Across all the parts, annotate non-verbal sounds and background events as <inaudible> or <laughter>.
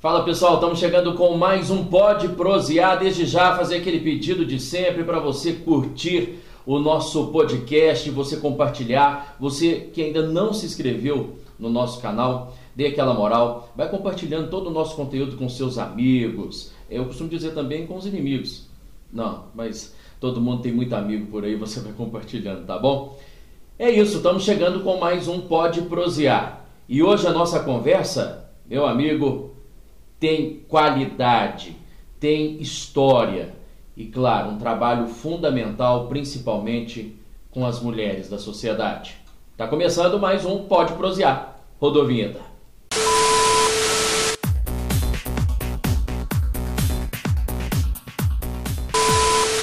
Fala pessoal, estamos chegando com mais um Pode Prosear. Desde já fazer aquele pedido de sempre para você curtir o nosso podcast, você compartilhar. Você que ainda não se inscreveu no nosso canal, dê aquela moral, vai compartilhando todo o nosso conteúdo com seus amigos. Eu costumo dizer também com os inimigos. Não, mas todo mundo tem muito amigo por aí, você <laughs> vai compartilhando, tá bom? É isso, estamos chegando com mais um Pode Prosear. E hoje a nossa conversa, meu amigo, tem qualidade, tem história e, claro, um trabalho fundamental, principalmente com as mulheres da sociedade. Está começando mais um Pode Prosear. Rodovinheta.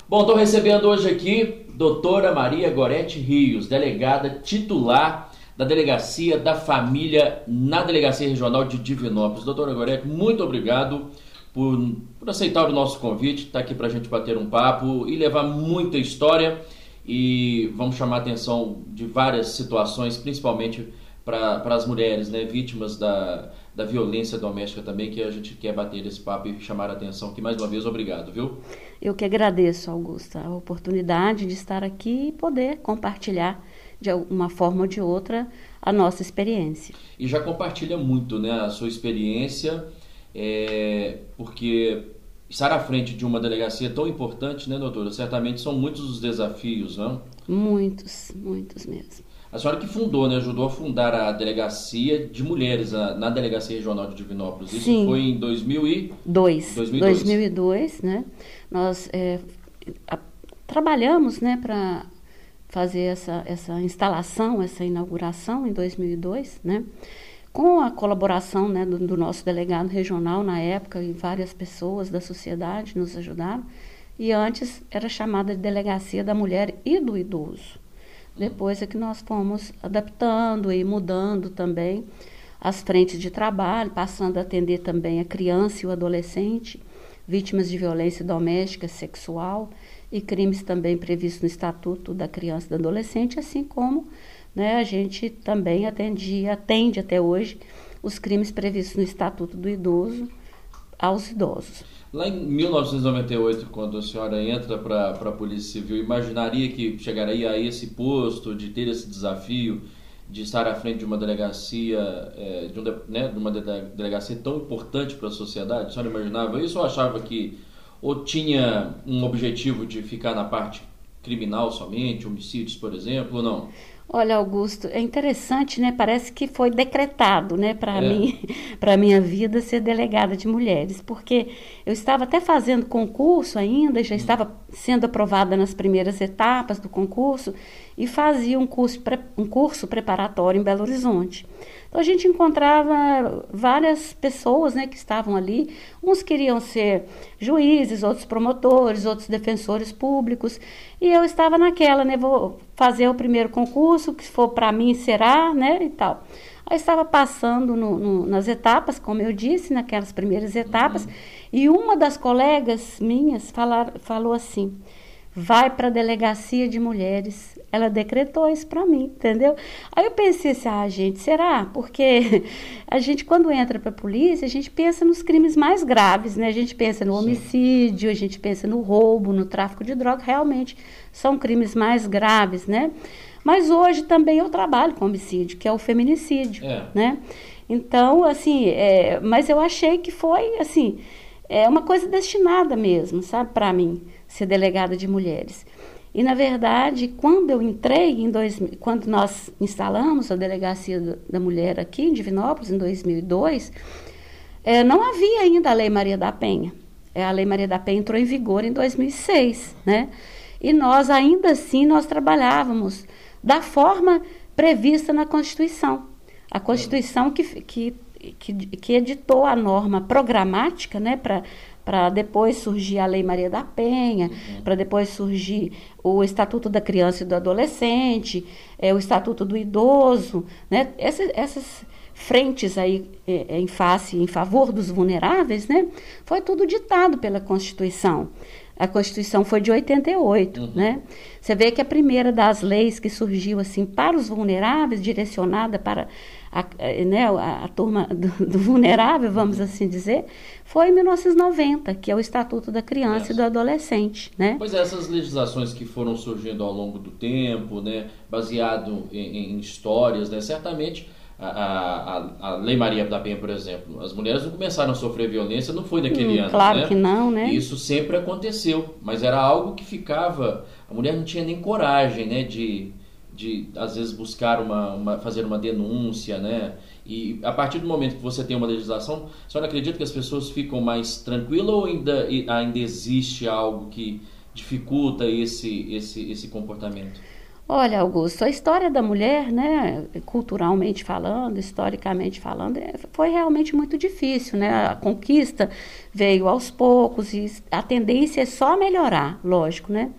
Bom, estou recebendo hoje aqui doutora Maria Gorete Rios, delegada titular da Delegacia da Família na Delegacia Regional de Divinópolis. Doutora Gorete, muito obrigado por, por aceitar o nosso convite, estar tá aqui para a gente bater um papo e levar muita história e vamos chamar a atenção de várias situações, principalmente para as mulheres, né, vítimas da, da violência doméstica também, que a gente quer bater esse papo e chamar a atenção aqui. Mais uma vez, obrigado, viu? Eu que agradeço, Augusta, a oportunidade de estar aqui e poder compartilhar de uma forma ou de outra, a nossa experiência. E já compartilha muito né, a sua experiência, é, porque estar à frente de uma delegacia tão importante, né, doutora? Certamente são muitos os desafios, não? Muitos, muitos mesmo. A senhora que fundou, né, ajudou a fundar a delegacia de mulheres a, na delegacia regional de Divinópolis. Isso Sim. foi em 2002. 2002. 2002, né? Nós é, a, trabalhamos, né, para fazer essa, essa instalação, essa inauguração em 2002, né? com a colaboração né, do, do, nosso delegado regional na época e várias pessoas da sociedade nos ajudaram. E antes era chamada de Delegacia da Mulher e do Idoso. Depois é que nós fomos adaptando e mudando também as frentes de trabalho, passando a atender também a criança e o adolescente, vítimas de violência doméstica, sexual e crimes também previstos no Estatuto da Criança e do Adolescente, assim como né, a gente também atendia, atende até hoje os crimes previstos no Estatuto do Idoso aos idosos. Lá em 1998, quando a senhora entra para a Polícia Civil, imaginaria que chegaria a esse posto, de ter esse desafio, de estar à frente de uma delegacia, é, de, um, né, de uma delegacia tão importante para a sociedade? A senhora imaginava isso ou achava que ou tinha um objetivo de ficar na parte criminal somente, homicídios, por exemplo, ou não? Olha, Augusto, é interessante, né? Parece que foi decretado, né, para é. mim, <laughs> para minha vida ser delegada de mulheres, porque eu estava até fazendo concurso ainda, já hum. estava sendo aprovada nas primeiras etapas do concurso e fazia um curso, um curso preparatório em Belo Horizonte. Então a gente encontrava várias pessoas né, que estavam ali. Uns queriam ser juízes, outros promotores, outros defensores públicos. E eu estava naquela, né? Vou fazer o primeiro concurso, que for para mim será, né? E tal. Aí estava passando no, no, nas etapas, como eu disse, naquelas primeiras etapas, uhum. e uma das colegas minhas falar, falou assim: vai para a delegacia de mulheres ela decretou isso para mim, entendeu? Aí eu pensei assim, ah, gente, será? Porque <laughs> a gente, quando entra para a polícia, a gente pensa nos crimes mais graves, né? A gente pensa no homicídio, a gente pensa no roubo, no tráfico de droga, realmente são crimes mais graves, né? Mas hoje também eu trabalho com homicídio, que é o feminicídio, é. né? Então, assim, é, mas eu achei que foi, assim, é uma coisa destinada mesmo, sabe, para mim, ser delegada de mulheres. E, na verdade, quando eu entrei, em dois, quando nós instalamos a Delegacia da Mulher aqui em Divinópolis, em 2002, é, não havia ainda a Lei Maria da Penha. É, a Lei Maria da Penha entrou em vigor em 2006, né? E nós, ainda assim, nós trabalhávamos da forma prevista na Constituição. A Constituição que, que, que, que editou a norma programática né, para para depois surgir a Lei Maria da Penha, uhum. para depois surgir o Estatuto da Criança e do Adolescente, é, o Estatuto do Idoso, né? Essas, essas frentes aí é, em face, em favor dos vulneráveis, né? Foi tudo ditado pela Constituição. A Constituição foi de 88, uhum. né? Você vê que a primeira das leis que surgiu assim para os vulneráveis, direcionada para a, né, a, a turma <laughs> do, do, vulnerável, vamos assim dizer, foi em 1990, que é o Estatuto da Criança é. e do Adolescente, né? Pois é, essas legislações que foram surgindo ao longo do tempo, né, baseado em, em histórias, né, certamente a, a, a, Lei Maria da Penha, por exemplo, as mulheres não começaram a sofrer violência, não foi naquele hum, ano. Claro né? que não, né? Isso sempre aconteceu, mas era algo que ficava. A mulher não tinha nem coragem, né, de, de às vezes buscar uma, uma fazer uma denúncia, né? E a partir do momento que você tem uma legislação, a senhora acredita que as pessoas ficam mais tranquilas ou ainda, ainda existe algo que dificulta esse, esse, esse comportamento? Olha, Augusto, a história da mulher, né, culturalmente falando, historicamente falando, é, foi realmente muito difícil, né? A conquista veio aos poucos e a tendência é só melhorar, lógico, né?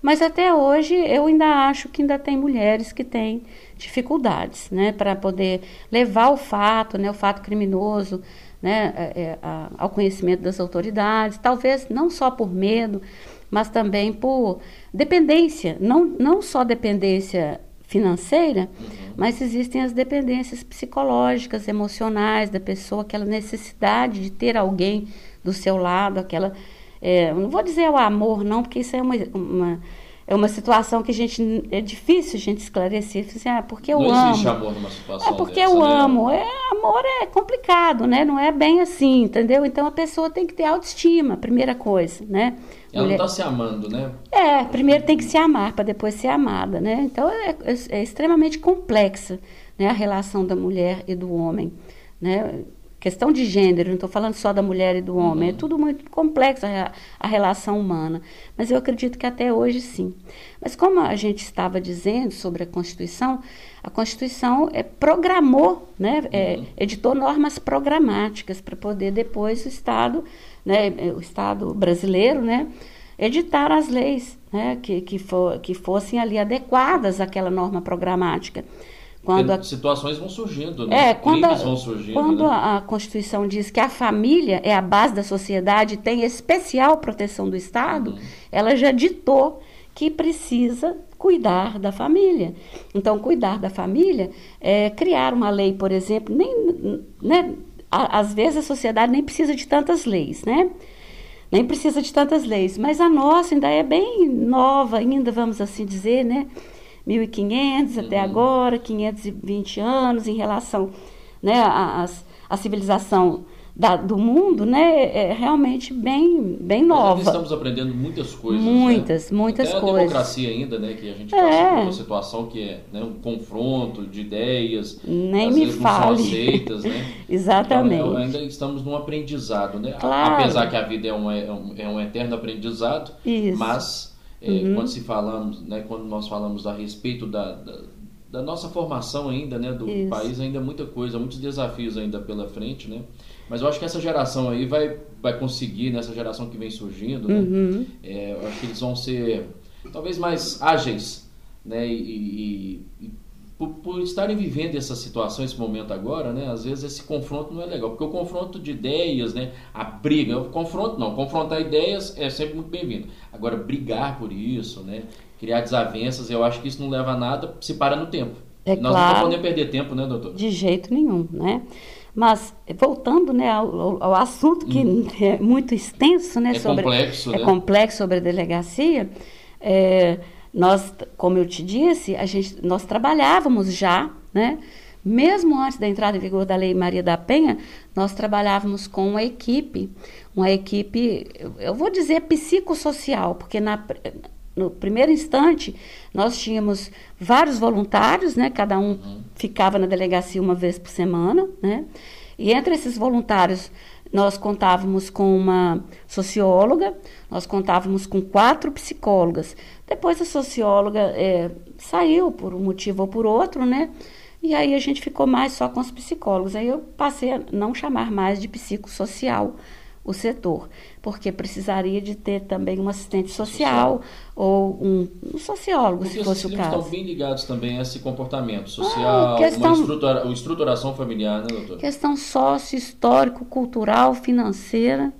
Mas até hoje eu ainda acho que ainda tem mulheres que têm dificuldades, né, para poder levar o fato, né, o fato criminoso, né, é, é ao conhecimento das autoridades, talvez não só por medo, mas também por dependência, não, não só dependência financeira, uhum. mas existem as dependências psicológicas, emocionais da pessoa, aquela necessidade de ter alguém do seu lado, aquela. É, não vou dizer o amor, não, porque isso é uma, uma é uma situação que a gente é difícil a gente esclarecer. Assim, ah, porque eu não amo. existe amor numa situação É porque dessa, eu né? amo. É, amor é complicado, né? Não é bem assim, entendeu? Então a pessoa tem que ter autoestima, primeira coisa, né? Ela Mulher... não está se amando, né? É, primeiro tem que se amar para depois ser amada, né? Então é, é, é extremamente complexa, né? A relação da mulher e do homem, né? questão de gênero, não estou falando só da mulher e do homem, é uhum. é tudo muito complexo a, a, relação humana. Mas eu acredito que até hoje sim. Mas como a gente estava dizendo sobre a Constituição, a Constituição é, programou, né, é, uhum. editou normas programáticas para poder depois o Estado, né, o Estado brasileiro, né, editar as leis né, que, que, for, que fossem ali adequadas àquela norma programática. Quando a, situações vão surgindo, né? É, quando Crimes vão surgindo. Quando né? a, a Constituição diz que a família é a base da sociedade, tem especial proteção do Estado, uhum. ela já ditou que precisa cuidar da família. Então, cuidar da família é criar uma lei, por exemplo, nem, né, às vezes a sociedade nem precisa de tantas leis, né? Nem precisa de tantas leis, mas a nossa ainda é bem nova, ainda vamos assim dizer, né? 1500 uhum. até agora, 520 anos em relação né, à, à civilização da, do mundo, né, é realmente bem, bem nova. Nós estamos aprendendo muitas coisas. Muitas, né? muitas Até coisas. a democracia ainda, né, que a gente passa é. por uma situação que é né, um confronto de ideias, Nem me vezes fale. não são aceitas, né? <laughs> Exatamente. Então, ainda estamos num aprendizado, né? Claro. Apesar que a vida é um, é um, é um eterno aprendizado, Isso. mas é, uhum. quando se falamos, né, quando nós falamos a respeito da, da, da nossa formação ainda, né, do Isso. país, ainda muita coisa, muitos desafios ainda pela frente, né? Mas eu acho que essa geração aí vai, vai conseguir, nessa geração que vem surgindo, né? Uhum. É, eu acho que eles vão ser talvez mais ágeis, né? E, e, e por, por, estarem vivendo essa situação, esse momento agora, né? Às vezes esse confronto não é legal, porque o confronto de ideias, né? A briga, o confronto não, confrontar ideias é sempre muito bem-vindo. Agora brigar por isso, né? Criar desavenças, eu acho que isso não leva a nada, se para no tempo. É Nós claro, não podemos perder tempo, né, doutor? De jeito nenhum, né? Mas, voltando né, ao, ao assunto que hum. é muito extenso, né? É sobre, complexo, É né? complexo sobre a delegacia. É, nós, como eu te disse, a gente, nós trabalhávamos já, né? Mesmo antes da entrada em vigor da Lei Maria da Penha, nós trabalhávamos com uma equipe, uma equipe, eu vou dizer psicossocial, porque na, no primeiro instante, nós tínhamos vários voluntários, né? Cada um uhum. ficava na delegacia uma vez por semana, né? E entre esses voluntários, nós contávamos com uma socióloga, nós contávamos com quatro psicólogas. Depois a socióloga é, saiu por um motivo ou por outro, né? E aí a gente ficou mais só com os psicólogos. Aí eu passei a não chamar mais de psicossocial, o setor, porque precisaria de ter também um assistente social, social. ou um, um sociólogo, porque se fosse o caso. estão bem ligados também a esse comportamento ah, social, ah, questão, uma estrutura, estruturação familiar, né, doutor? Questão sócio, histórico, cultural, financeira,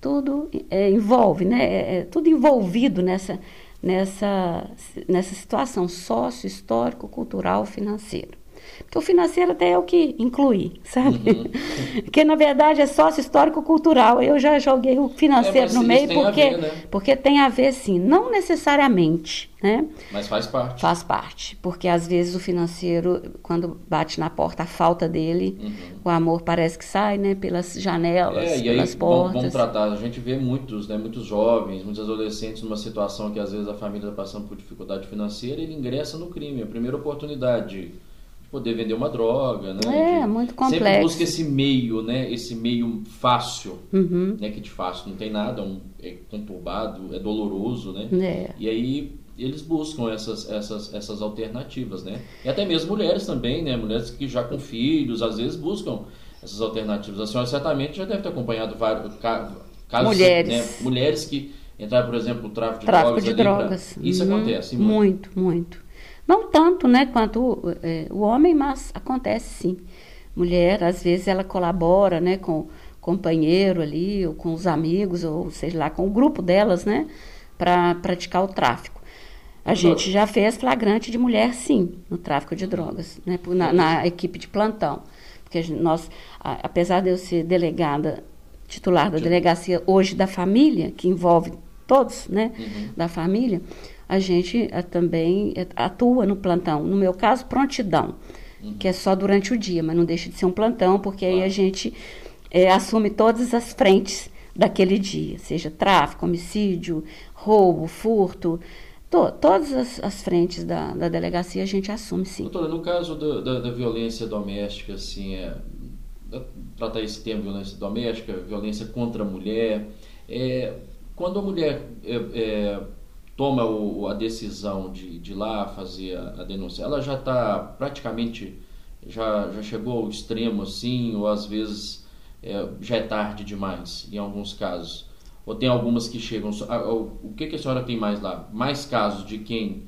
tudo é, envolve, né? É, é, tudo envolvido nessa, nessa, nessa situação sócio, histórico, cultural, financeira. Porque o financeiro até é o que inclui, sabe? Uhum. <laughs> Porque na verdade é sócio histórico cultural. Eu já joguei o financeiro é, no meio porque, ver, né? porque tem a ver sim, não necessariamente, né? Mas faz parte. Faz parte, porque às vezes o financeiro, quando bate na porta, a falta dele, uhum. o amor parece que sai, né? Pelas janelas, é, e pelas aí, portas. Vamos tratar, a gente vê muitos, né? Muitos jovens, muitos adolescentes numa situação que às vezes a família está passando por dificuldade financeira, ele ingressa no crime, a primeira oportunidade poder vender uma droga, né? É, de, muito complexo. Sempre busca esse meio, né? Esse meio fácil, uhum. né? Que de fácil não tem nada, um, é conturbado, é doloroso, né? É. E aí eles buscam essas, essas, essas alternativas, né? E até mesmo mulheres também, né? Mulheres que já com filhos, às vezes buscam essas alternativas. A senhora certamente já deve ter acompanhado vários casos, mulheres. Né? mulheres que entraram, por exemplo, no tráfico de tráfico drogas. De drogas. Pra... Isso uhum. acontece muito. Muito, muito. Não tanto, né, quanto é, o homem, mas acontece sim. Mulher, às vezes, ela colabora, né, com o companheiro ali, ou com os amigos, ou seja lá, com o grupo delas, né, para praticar o tráfico. A gente já fez flagrante de mulher, sim, no tráfico de drogas, né, na, na equipe de plantão. Porque nós, apesar de eu ser delegada, titular da delegacia hoje da família, que envolve todos, né, uhum. da família, a gente eh, também eh, atua no plantão. No meu caso, prontidão, uhum. que é só durante o dia, mas não deixa de ser um plantão, porque claro. aí a gente é, assume todas as frentes daquele dia, seja tráfico, homicídio, roubo, furto, to, todas as, as frentes da, da, delegacia a gente assume sim. Doutora, no caso do, da, da, violência doméstica, assim, é, tratar esse termo violência doméstica, violência contra a mulher, é, quando a mulher é, é toma o, a decisão de, de ir lá fazer a, a denúncia, ela já está praticamente, já, já chegou ao extremo assim, ou às vezes é, já é tarde demais, em alguns casos. Ou tem algumas que chegam. O que, que a senhora tem mais lá? Mais casos de quem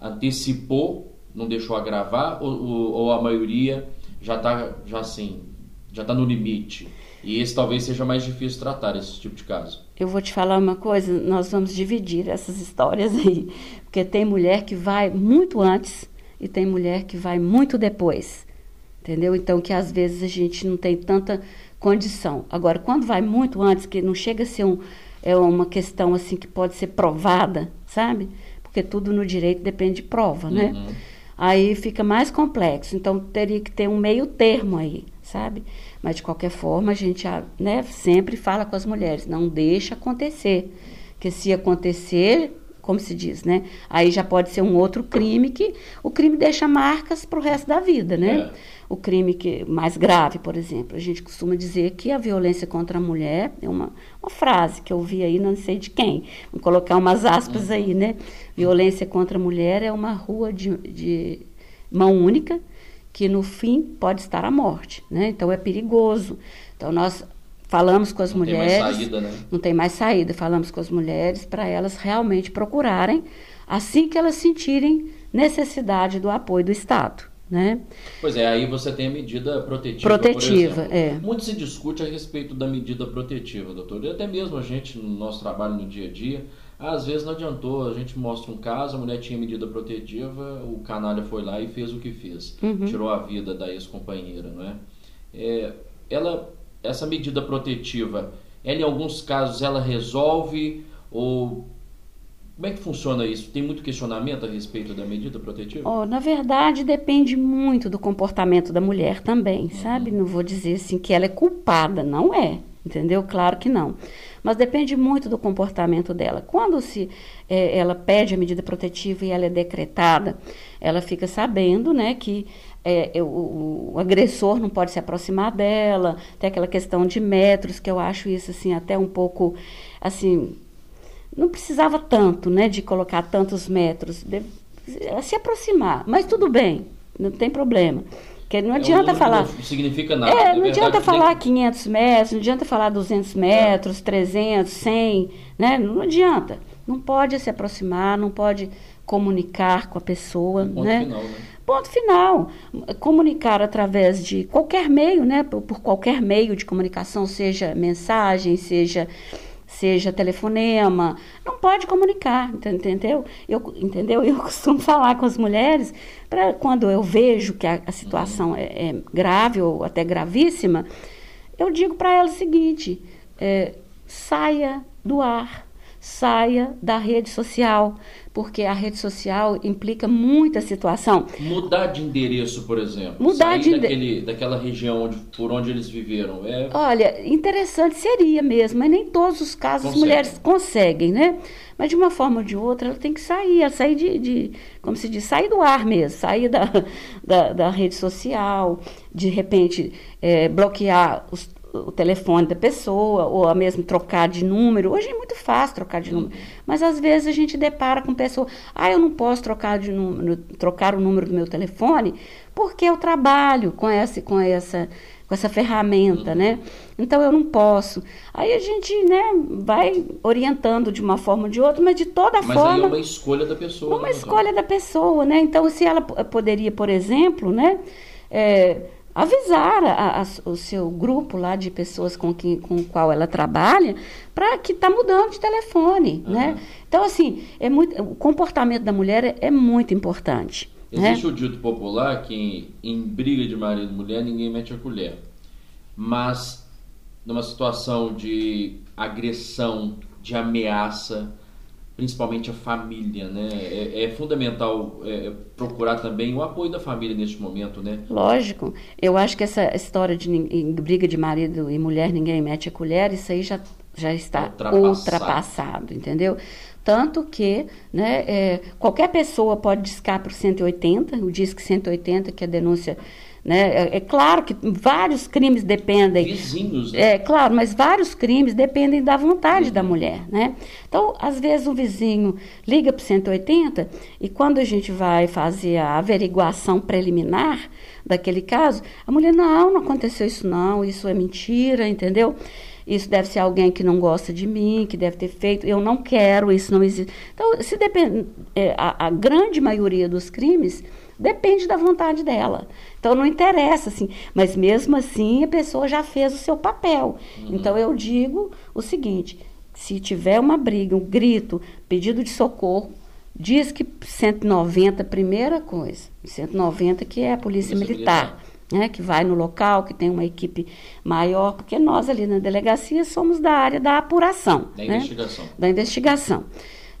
antecipou, não deixou agravar, ou, ou, ou a maioria já está já assim, já está no limite? E esse talvez seja mais difícil tratar esse tipo de caso. Eu vou te falar uma coisa, nós vamos dividir essas histórias <laughs> aí, porque tem mulher que vai muito antes e tem mulher que vai muito depois. Entendeu? Então que às vezes a gente não tem tanta condição. Agora, quando vai muito antes, que não chega a ser um, é uma questão assim que pode ser provada, sabe? Porque tudo no direito depende de prova, né? Uhum. Aí fica mais complexo. Então teria que ter um meio termo aí, sabe? Mas, de qualquer forma, a gente né, sempre fala com as mulheres, não deixa acontecer. Porque se acontecer, como se diz, né? Aí já pode ser um outro crime que o crime deixa marcas para o resto da vida, né? É. O crime que mais grave, por exemplo, a gente costuma dizer que a violência contra a mulher é uma, uma frase que eu vi aí, não sei de quem. Vou colocar umas aspas uhum. aí, né? Violência contra a mulher é uma rua de, de mão única que no fim pode estar a morte, né? Então é perigoso. Então nós falamos com as não mulheres, tem mais saída, né? não tem mais saída. Falamos com as mulheres para elas realmente procurarem assim que elas sentirem necessidade do apoio do Estado. Né? Pois é, aí você tem a medida protetiva. Protetiva, é. Muito se discute a respeito da medida protetiva, doutor. E até mesmo a gente, no nosso trabalho no dia a dia, às vezes não adiantou, a gente mostra um caso, a mulher tinha medida protetiva, o canalha foi lá e fez o que fez. Uhum. Tirou a vida da ex-companheira, não é? é? Ela, essa medida protetiva, ela em alguns casos ela resolve ou como é que funciona isso? Tem muito questionamento a respeito da medida protetiva? Oh, na verdade, depende muito do comportamento da mulher também, uhum. sabe? Não vou dizer assim que ela é culpada, não é, entendeu? Claro que não. Mas depende muito do comportamento dela. Quando se é, ela pede a medida protetiva e ela é decretada, ela fica sabendo, né, que é, o, o, agressor não pode se aproximar dela, tem aquela questão de metros, que eu acho isso assim até um pouco assim, não precisava tanto, né, de colocar tantos metros, de, se aproximar, mas tudo bem, não tem problema Porque não adianta é falar. Não significa nada. É, não adianta falar que- 500 metros, não adianta falar 200 metros, 300, 100, né? Não adianta. Não pode se aproximar, não pode comunicar com a pessoa, Ponto né? final, né? Ponto final. Comunicar através de qualquer meio, né? Por, por qualquer meio de comunicação, seja mensagem, seja seja telefonema, não pode comunicar, ent- entendeu? Eu, entendeu? Eu <laughs> costumo falar com as mulheres, para quando eu vejo que a, a situação é, é grave ou até gravíssima, eu digo para ela o seguinte: é, saia do ar, saia da rede social, porque a rede social implica muita situação. Mudar de endereço, por exemplo. Mudar sair de daquele, daquela região onde, por onde eles viveram. É, Olha, interessante seria mesmo, mas nem todos os casos as Consegue. mulheres conseguem, né? Mas de uma forma ou de outra, ela tem que sair, ela sair de, de como se diz, sair do ar mesmo, sair da, <laughs> da, da rede social, de repente eh, bloquear os- o telefone da pessoa, ou a mesmo trocar de número. Hoje é muito fácil trocar de número, mas às vezes a gente depara com pessoa, ah, eu não posso trocar, de número, trocar o número do meu telefone, porque eu trabalho com essa, com essa, com essa ferramenta, né? Então eu não posso. Aí a gente, né, vai orientando de uma forma ou de outra, mas de toda mas aí forma é uma escolha da pessoa. uma né, escolha da pessoa, né? Então, se ela poderia, por exemplo, né, é, avisar a- a- o seu grupo lá de pessoas com, quem, com o qual ela trabalha para que está mudando de telefone, né? Então, assim, é muito, o comportamento da mulher é, é muito importante. né? Existe o dito popular que em, em briga de marido e mulher ninguém mete a colher. Mas numa situação de agressão, de ameaça, principalmente a família, né? É, é fundamental é, procurar também o apoio da família neste momento, né? Lógico. Eu acho que essa história de briga de marido e mulher, ninguém mete a colher, isso aí já, já está Ultrapassado. ultrapassado, entendeu? Tanto que né, é, qualquer pessoa pode discar para o 180, o Disque 180, que é a denúncia. Né, é, é claro que vários crimes dependem. Vizinhos, né? É, claro, mas vários crimes dependem da vontade da mulher, né? Então, às vezes o vizinho liga para o 180 e quando a gente vai fazer a averiguação preliminar daquele caso, a mulher, não, não aconteceu isso não, isso é mentira, entendeu? Isso deve ser alguém que não gosta de mim, que deve ter feito, eu não quero, isso não existe. Então, se depende, é, a, a grande maioria dos crimes depende da vontade dela. Então não interessa assim, mas mesmo assim a pessoa já fez o seu papel. Então eu digo o seguinte: se tiver uma briga, um grito, pedido de socorro, diz que 190 primeira coisa, 190 que é a polícia, Polícia militar. Né, que vai no local, que tem uma equipe maior, porque nós ali na delegacia somos da área da apuração. Da né? investigação. da investigação.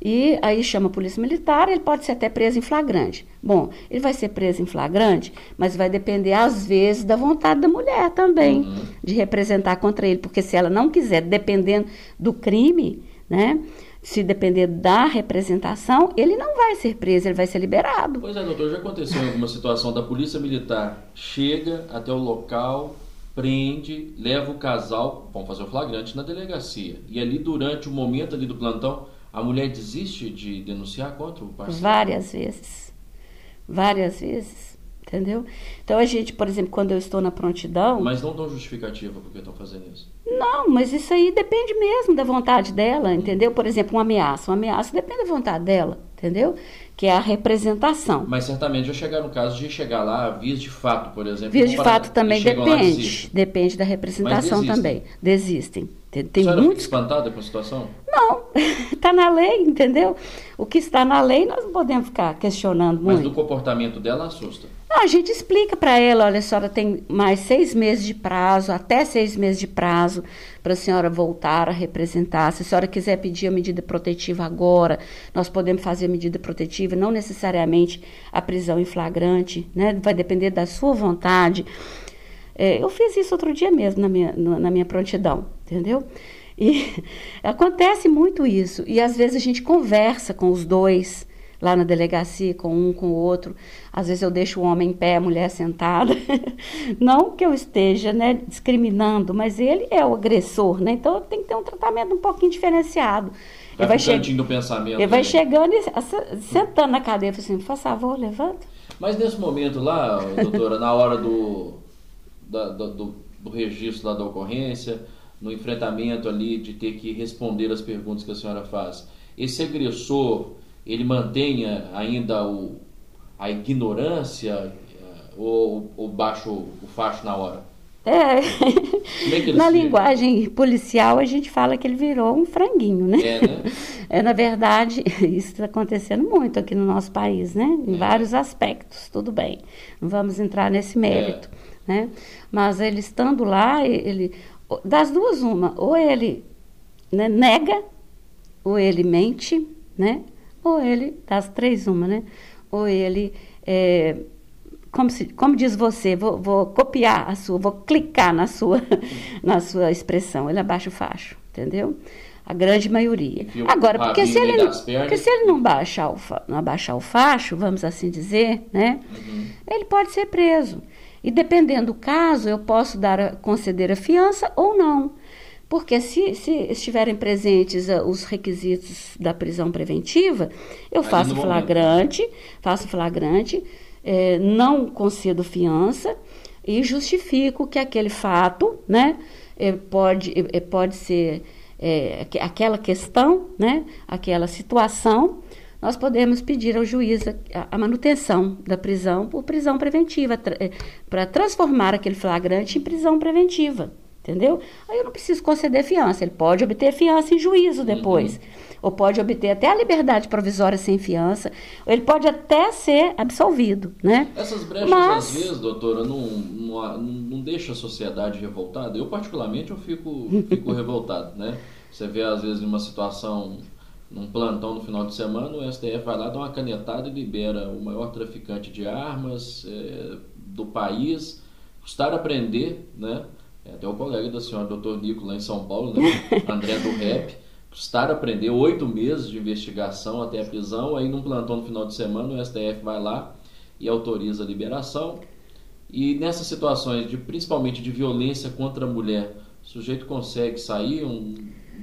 E aí chama a polícia militar, ele pode ser até preso em flagrante. Bom, ele vai ser preso em flagrante, mas vai depender, às vezes, da vontade da mulher também, Uhum. de representar contra ele. Porque se ela não quiser, dependendo do crime, né? Se depender da representação, ele não vai ser preso, ele vai ser liberado. Pois é, doutor, já aconteceu em alguma situação da polícia militar chega até o local, prende, leva o casal, vamos fazer o flagrante na delegacia. E ali durante o momento ali do plantão, a mulher desiste de denunciar contra o parceiro? Várias vezes. Várias vezes. Entendeu? Então a gente, por exemplo, quando eu estou na prontidão. Mas não dão justificativa porque estão fazendo isso. Não, mas isso aí depende mesmo da vontade dela, entendeu? Por exemplo, uma ameaça. Uma ameaça depende da vontade dela, entendeu? Que é a representação. Mas certamente já chegaram no caso de chegar lá, vias de fato, por exemplo. Vias de fato também lá depende. Depende da representação desistem. também. Desistem. Tem, tem muitos. espantada com a situação? Não, está <laughs> na lei, entendeu? O que está na lei nós não podemos ficar questionando Mas muito. do comportamento dela assusta. Não, a gente explica para ela, olha, a senhora tem mais seis meses de prazo, até seis meses de prazo, para a senhora voltar a representar. Se a senhora quiser pedir a medida protetiva agora, nós podemos fazer a medida protetiva, não necessariamente a prisão em flagrante, né? Vai depender da sua vontade. É, eu fiz isso outro dia mesmo na minha, na minha prontidão, entendeu? E <laughs> acontece muito isso. E às vezes a gente conversa com os dois lá na delegacia, com um, com o outro. Às vezes eu deixo o homem em pé, a mulher sentada. <laughs> Não que eu esteja né, discriminando, mas ele é o agressor, né? Então tem que ter um tratamento um pouquinho diferenciado. Vai Ele vai, che- do pensamento. ele vai chegando e sentando na cadeira, e assim, por favor, levanta. Mas nesse momento lá, doutora, na hora do, da, do, do registro lá da ocorrência, no enfrentamento ali de ter que responder as perguntas que a senhora faz, esse agressor, ele mantenha ainda o, a ignorância eh, ou, ou baixa o facho na hora? É. é <laughs> na linguagem policial, a gente fala que ele virou um franguinho, né? É, né? <laughs> É, na verdade, <laughs> isso está acontecendo muito aqui no nosso país, né? Em é. vários aspectos, tudo bem. Não vamos entrar nesse mérito, é. né? Mas ele estando lá, ele... Das duas, uma. Ou ele né, nega, ou ele mente, né? Ou ele... Das três, uma, né? Ou ele... É, como, se, como diz você, vou, vou, copiar a sua, vou clicar na sua, <laughs> na sua expressão. Ele abaixa o facho, entendeu? A grande maioria. Agora, porque se, ele, porque se ele não baixar o, não abaixar o facho, vamos assim dizer, né? Uhum. Ele pode ser preso. E dependendo do caso, eu posso dar a, conceder a fiança ou não. Porque se, se estiverem presentes uh, os requisitos da prisão preventiva, eu Aí faço flagrante, momento. faço flagrante, é, não concedo fiança e justifico que aquele fato, né, é, pode, é, pode ser aquela questão, né, aquela situação, nós podemos pedir ao juiz a, a manutenção da prisão por prisão preventiva, é, para transformar aquele flagrante em prisão preventiva. Entendeu? Aí eu não preciso conceder fiança. Ele pode obter fiança em juízo uhum. depois. Uhum. Ou pode obter até a liberdade provisória sem fiança. Ou ele pode até ser absolvido, né? Essas brechas, Mas... às vezes, doutora, não, não, não deixa a sociedade revoltada? Eu, particularmente, eu fico, fico <laughs> revoltado, né? Você vê, às vezes, numa situação, num plantão no final de semana, o STF vai lá, dá uma canetada e libera o maior traficante de armas é, do país. Custar aprender, né? É, até o colega da senhora, doutor Nico, lá em São Paulo, né? <laughs> André do Rep, custaram aprender oito meses de investigação até a prisão. Aí, num plantão no final de semana, o STF vai lá e autoriza a liberação. E nessas situações, de, principalmente de violência contra a mulher, o sujeito consegue sair, um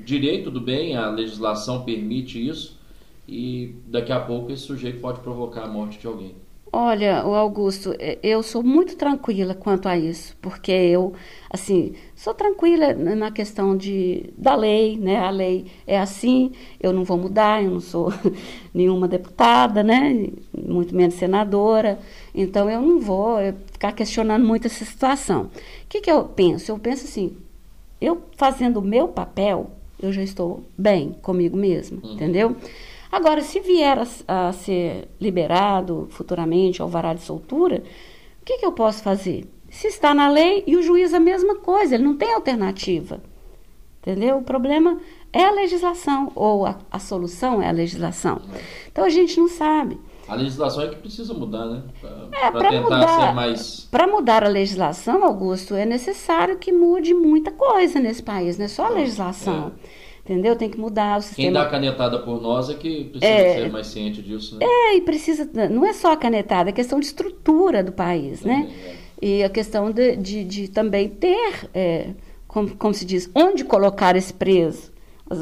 direito do bem, a legislação permite isso, e daqui a pouco esse sujeito pode provocar a morte de alguém. Olha, o Augusto, é, eu sou muito tranquila quanto a isso, porque eu, assim, sou tranquila na questão de, da lei, né? A lei é assim, eu não vou mudar, eu não sou <laughs> nenhuma deputada, né? Muito menos senadora, então eu não vou ficar questionando muito essa situação. O que, que eu penso? Eu penso assim, eu fazendo o meu papel, eu já estou bem comigo mesma, uhum. entendeu? Agora, se vier a, a ser liberado futuramente alvará de soltura, o que, que eu posso fazer? Se está na lei e o juiz a mesma coisa, ele não tem alternativa. Entendeu? O problema é a legislação, ou a, a solução é a legislação. Então a gente não sabe. A legislação é que precisa mudar, né? Para é, tentar mudar, ser mais. Para mudar a legislação, Augusto, é necessário que mude muita coisa nesse país, não é só a legislação. É. Entendeu? Tem que mudar o sistema. Quem dá a canetada por nós é que precisa é, ser mais ciente disso, né? É, e precisa. Não é só a canetada, é questão de estrutura do país, né? É. E a questão de, de, de também ter, é, como, como se diz, onde colocar esse preso.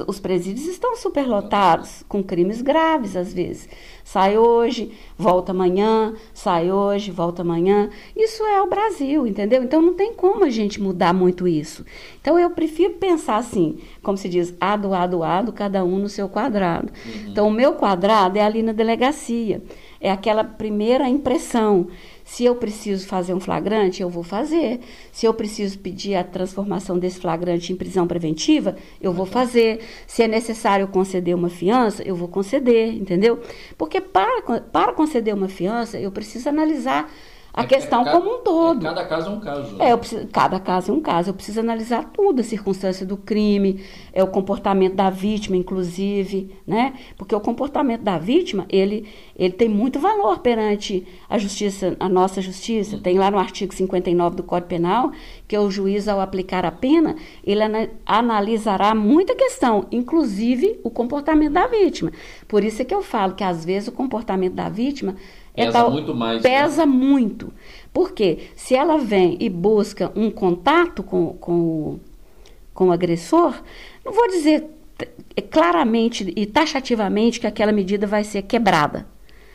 Os presídios estão superlotados, com crimes graves às vezes. Sai hoje, volta amanhã, sai hoje, volta amanhã. Isso é o Brasil, entendeu? Então não tem como a gente mudar muito isso. Então eu prefiro pensar assim, como se diz, ado, ado, ado, cada um no seu quadrado. Uhum. Então o meu quadrado é ali na delegacia. É aquela primeira impressão. Se eu preciso fazer um flagrante, eu vou fazer. Se eu preciso pedir a transformação desse flagrante em prisão preventiva, eu vou fazer. Se é necessário conceder uma fiança, eu vou conceder, entendeu? Porque para, para conceder uma fiança, eu preciso analisar a é, questão como um todo. É, cada caso é um caso. Né? É, preciso, cada caso é um caso. Eu preciso analisar tudo, a circunstância do crime, é o comportamento da vítima, inclusive, né? Porque o comportamento da vítima, ele, ele tem muito valor perante a justiça, a nossa justiça. Tem lá no artigo 59 do Código Penal que o juiz, ao aplicar a pena, ele analisará muita questão, inclusive o comportamento da vítima. Por isso é que eu falo que, às vezes, o comportamento da vítima pesa tal, muito mais. Né? Pesa né? muito. Porque se ela vem e busca um contato com, com, o, com o agressor, não vou dizer claramente e taxativamente que aquela medida vai ser quebrada.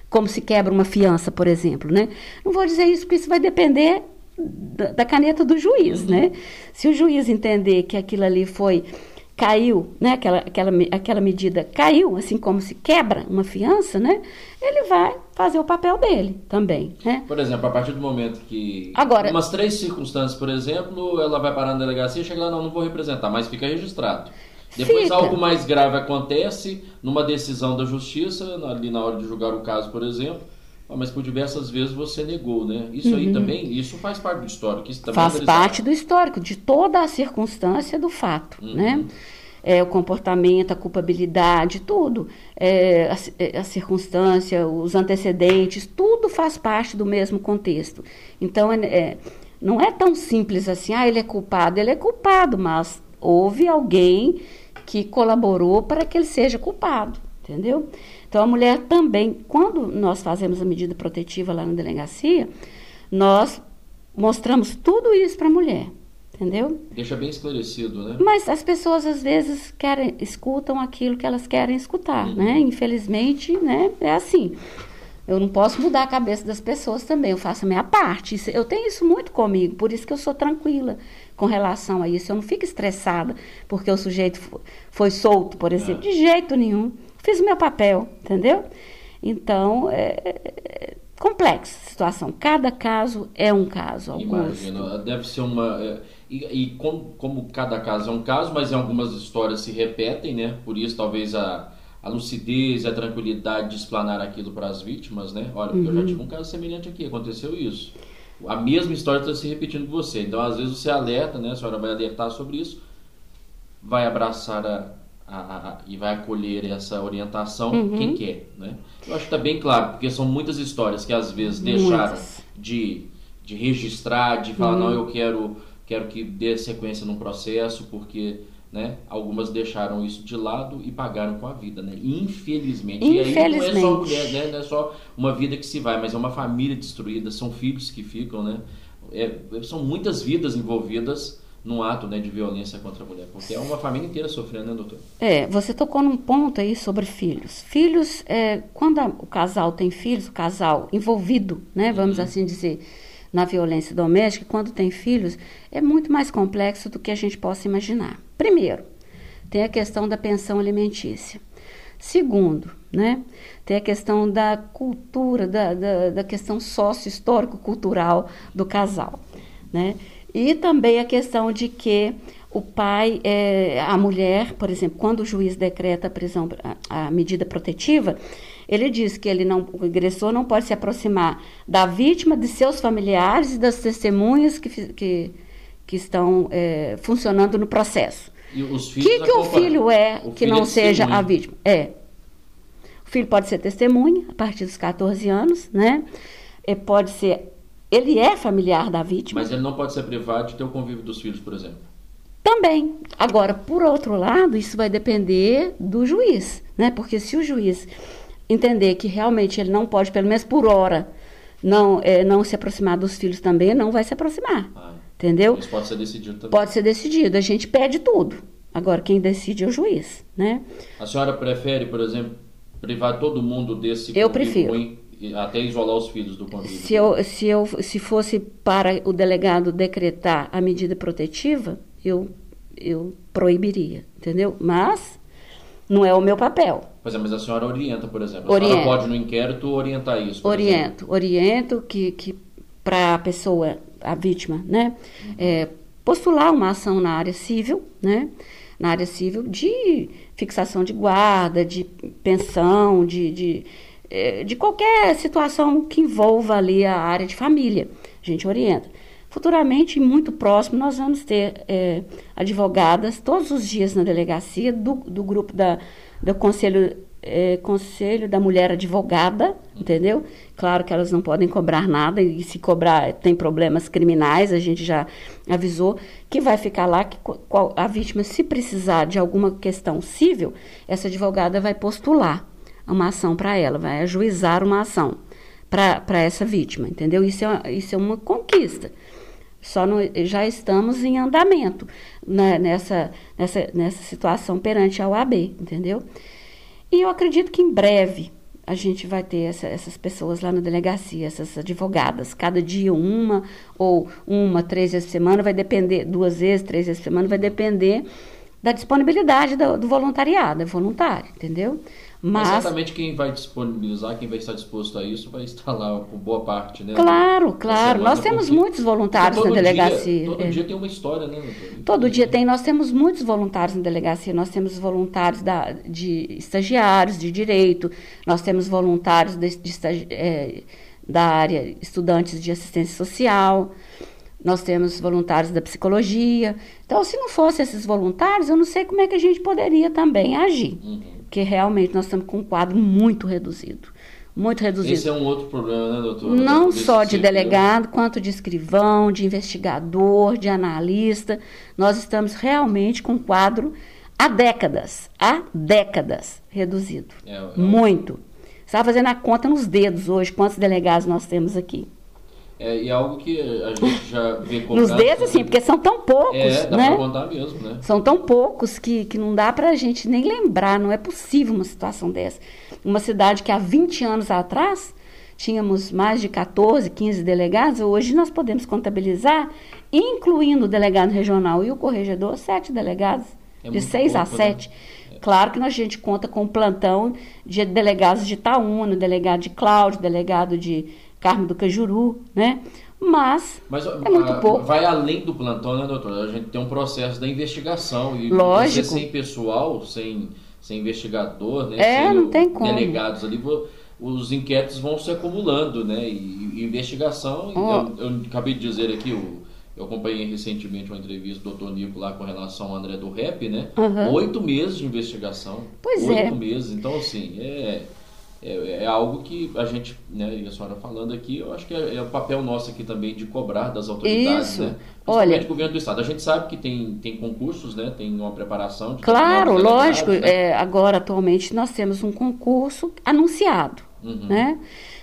como se quebra uma fiança, por exemplo, né? Não vou dizer isso porque isso vai depender da, da caneta do juiz, uhum. né? Se o juiz entender que aquilo ali foi caiu, né? Aquela, aquela, aquela medida caiu, assim como se quebra uma fiança, né? Ele vai fazer o papel dele também, né? Por exemplo, a partir do momento que Agora, umas três circunstâncias, por exemplo, ela vai parar na delegacia e chega lá, não, não vou representar, mas fica registrado. Depois fica. algo mais grave acontece numa decisão da justiça, ali na hora de julgar o caso, por exemplo, ah, mas por diversas vezes você negou, né? Isso uhum. aí também, isso faz parte do histórico. Isso também faz é parte do histórico, de toda a circunstância do fato, uhum. né? É, o comportamento, a culpabilidade, tudo, é, a, é, a, circunstância, os antecedentes, tudo faz parte do mesmo contexto. Então, é, é, não é tão simples assim, ah, ele é culpado, ele é culpado, mas houve alguém que colaborou para que ele seja culpado, entendeu? Então, a mulher também, quando nós fazemos a medida protetiva lá na delegacia, nós mostramos tudo isso para a mulher, entendeu? Deixa bem esclarecido, né? Mas as pessoas às vezes querem, escutam aquilo que elas querem escutar, uhum. né? Infelizmente, né? É assim. Eu não posso mudar a cabeça das pessoas também, eu faço a minha parte. Eu tenho isso muito comigo, por isso que eu sou tranquila com relação a isso. Eu não fico estressada porque o sujeito foi solto, por exemplo, é. de jeito nenhum fiz o meu papel, entendeu? Então, é, é complexa a situação. Cada caso é um caso. Imagina, deve ser uma. É, e, e como, como, cada caso é um caso, mas em algumas histórias se repetem, né? Por isso, talvez a, a lucidez e a tranquilidade de explanar aquilo para as vítimas, né? Olha, uhum. eu já uhum. tive um caso semelhante aqui, aconteceu isso. A mesma história está se repetindo com você. Então, às vezes, você alerta, né? A senhora vai alertar sobre isso, vai abraçar a a, a, e vai acolher essa orientação uhum. quem quer, né? Eu acho que está bem claro, porque são muitas histórias que às vezes deixaram de, de registrar, de falar, uhum. não, eu quero, quero que dê sequência num processo, porque né, algumas deixaram isso de lado e pagaram com a vida, né? Infelizmente. Infelizmente. E aí não é só mulher, né? Não é só uma vida que se vai, mas é uma família destruída, são filhos que ficam, né? É, são muitas vidas envolvidas num ato né, de violência contra a mulher, porque é uma família inteira sofrendo, né, doutor? É, você tocou num ponto aí sobre filhos. Filhos, é, quando a, o casal tem filhos, o casal envolvido, né, vamos uhum. assim dizer, na violência doméstica, quando tem filhos, é muito mais complexo do que a gente possa imaginar. Primeiro, tem a questão da pensão alimentícia. Segundo, né, tem a questão da cultura, da, da, da questão sócio-histórico-cultural do casal, né? E também a questão de que o pai, é, a mulher, por exemplo, quando o juiz decreta a prisão, a, a, medida protetiva, ele diz que ele não, o agressor não pode se aproximar da vítima, de seus familiares e das testemunhas que, que, que estão é, funcionando no processo. O que, que o filho é o que filho não é seja a vítima? É. O filho pode ser testemunha a partir dos 14 anos, né? E pode ser ele é familiar da vítima. Mas ele não pode ser privado de ter o convívio dos filhos, por exemplo. Também. Agora, por outro lado, isso vai depender do juiz, né? Porque se o juiz entender que realmente ele não pode, pelo menos por hora, não, é, não se aproximar dos filhos também, não vai se aproximar. Ah, entendeu? Isso pode ser decidido também. Pode ser decidido. A gente pede tudo. Agora, quem decide é o juiz, né? A senhora prefere, por exemplo, privar todo mundo desse Eu prefiro. ruim até isolar os filhos do convívio. Se eu, se eu se fosse para o delegado decretar a medida protetiva, eu eu proibiria, entendeu? Mas não é o meu papel. Pois é, mas a senhora orienta, por exemplo. A senhora pode no inquérito orientar isso. Oriento, exemplo. oriento que, que para a pessoa, a vítima, né, é, postular uma ação na área civil, né, na área civil de fixação de guarda, de pensão, de, de é, de qualquer situação que envolva ali a área de família. A gente orienta. Futuramente, muito próximo, nós vamos ter é, advogadas todos os dias na delegacia do, do grupo da, do Conselho, é, Conselho da Mulher Advogada, entendeu? Claro que elas não podem cobrar nada, e se cobrar tem problemas criminais, a gente já avisou, que vai ficar lá, que a vítima, se precisar de alguma questão civil, essa advogada vai postular uma ação para ela, vai ajuizar uma ação para essa vítima, entendeu? Isso é, isso é uma conquista. Só no, já estamos em andamento né, nessa, nessa, nessa situação perante a OAB, entendeu? E eu acredito que em breve a gente vai ter essa, essas pessoas lá na delegacia, essas advogadas, cada dia uma, ou uma, três vezes por semana, vai depender, duas vezes, três vezes por semana, vai depender da disponibilidade do, do voluntariado, é voluntário, entendeu? Mas exatamente quem vai disponibilizar, quem vai estar disposto a isso, vai estar lá com boa parte, né? Claro, claro. Nós temos porque... muitos voluntários na delegacia. Dia, todo é. dia tem uma história, né? Todo, todo dia tem. Nós temos muitos voluntários na delegacia. Nós temos voluntários da, de estagiários de direito. Nós temos voluntários de, de é, da área estudantes de assistência social. Nós temos voluntários da psicologia. Então, se não fossem esses voluntários, eu não sei como é que a gente poderia também agir. Uhum porque realmente nós estamos com um quadro muito reduzido. Muito reduzido. Esse é um outro problema, né, doutor? Não só de delegado, quanto de escrivão, de investigador, de analista. Nós estamos realmente com um quadro há décadas, há décadas reduzido. É, é muito. Você está fazendo a conta nos dedos hoje, quantos delegados nós temos aqui. É, e é algo que a gente já vê como. <laughs> Nos dedos, sim, porque são tão poucos. É, dá né? pra contar mesmo, né? São tão poucos que, que não dá pra gente nem lembrar, não é possível uma situação dessa. Uma cidade que há 20 anos atrás tínhamos mais de 14, 15 delegados, hoje nós podemos contabilizar, incluindo o delegado regional e o corregedor, sete delegados, é de 6 a 7. Né? Claro que a gente conta com o plantão de delegados de Itaúna, delegado de Cláudio, delegado de Carmo do Cajuru, né? Mas, Mas é muito a, pouco. Vai além do plantão, né, doutor? A gente tem um processo da investigação e Lógico. sem pessoal, sem, sem investigador, né? É, sem não tem como. delegados ali, os inquéritos vão se acumulando, né? E, e investigação, oh. eu, eu, acabei de dizer aqui, o, eu acompanhei recentemente uma entrevista do doutor Nico lá com relação ao André do Rap, né? Uhum. Oito meses de investigação. Pois Oito é. Oito meses. Então, assim, é é, é, algo que a gente, né, e a senhora falando aqui, eu acho que é, é o papel nosso aqui também de cobrar das autoridades, Isso. né? Olha, o governo do estado. A gente sabe que tem, tem concursos, né? Tem uma preparação. claro, lógico. Né? É, agora, atualmente, nós temos um concurso anunciado, uhum. né?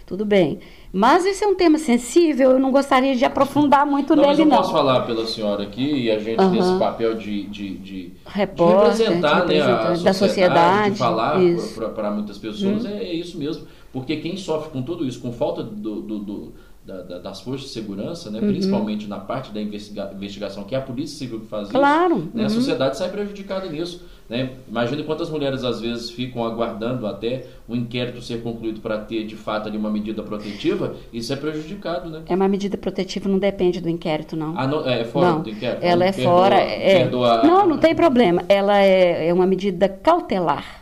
Tudo bem. Mas esse é um tema sensível, eu não gostaria de aprofundar muito não, nele, mas eu não. posso falar pela senhora aqui, e a gente uhum. nesse papel de, de, de, Repórter, de representar né, a da sociedade, sociedade, de falar para muitas pessoas, hum. é, é, isso mesmo. Porque quem sofre com tudo isso, com falta do, do, do da, da, das forças de segurança, né, uhum. principalmente na parte da investiga investigação, que é a Polícia Civil que faz claro. isso, né, uhum. a sociedade sai prejudicada nisso. Né? Imagine quantas mulheres às vezes ficam aguardando até o inquérito ser concluído para ter de fato ali uma medida protetiva, isso é prejudicado, né? É uma medida protetiva, não depende do inquérito, não. Ah, não é fora não. do inquérito? Ela é perdoa, fora. É, perdoa... Não, não tem problema. Ela é, é uma medida cautelar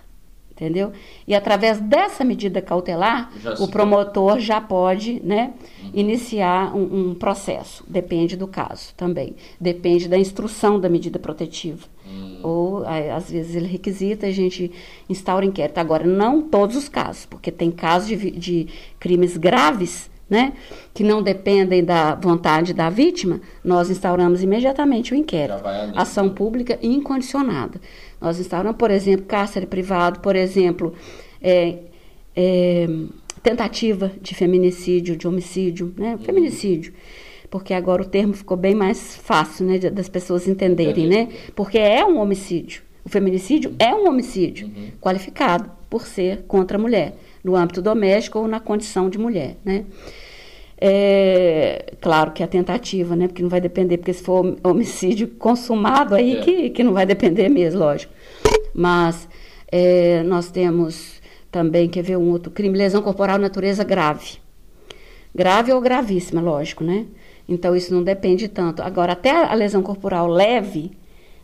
entendeu? E através dessa medida cautelar, o promotor já pode, né, uhum. iniciar um, um, processo. Depende do caso também. Depende da instrução da medida protetiva. Uhum. Ou, às vezes, ele requisita, a gente instaura inquérito. Agora, não todos os casos, porque tem casos de, de crimes graves né, que não dependem da vontade da vítima, nós instauramos imediatamente o inquérito. Ação pública incondicionada. Nós instauramos, por exemplo, cárcere privado, por exemplo, é, é, tentativa de feminicídio, de homicídio, né, uhum. feminicídio. Porque agora o termo ficou bem mais fácil, né, das pessoas entenderem, né? Porque é um homicídio. O feminicídio é um homicídio uhum. qualificado por ser contra a mulher no âmbito doméstico ou na condição de mulher, né? É, claro que a tentativa, né? Porque não vai depender, porque se for <laughs> homicídio consumado, aí é. que, que não vai depender mesmo, lógico. Mas é, nós temos também, quer ver um outro crime, lesão corporal natureza grave. Grave ou gravíssima, lógico, né? Então isso não depende tanto. Agora, até a lesão corporal leve,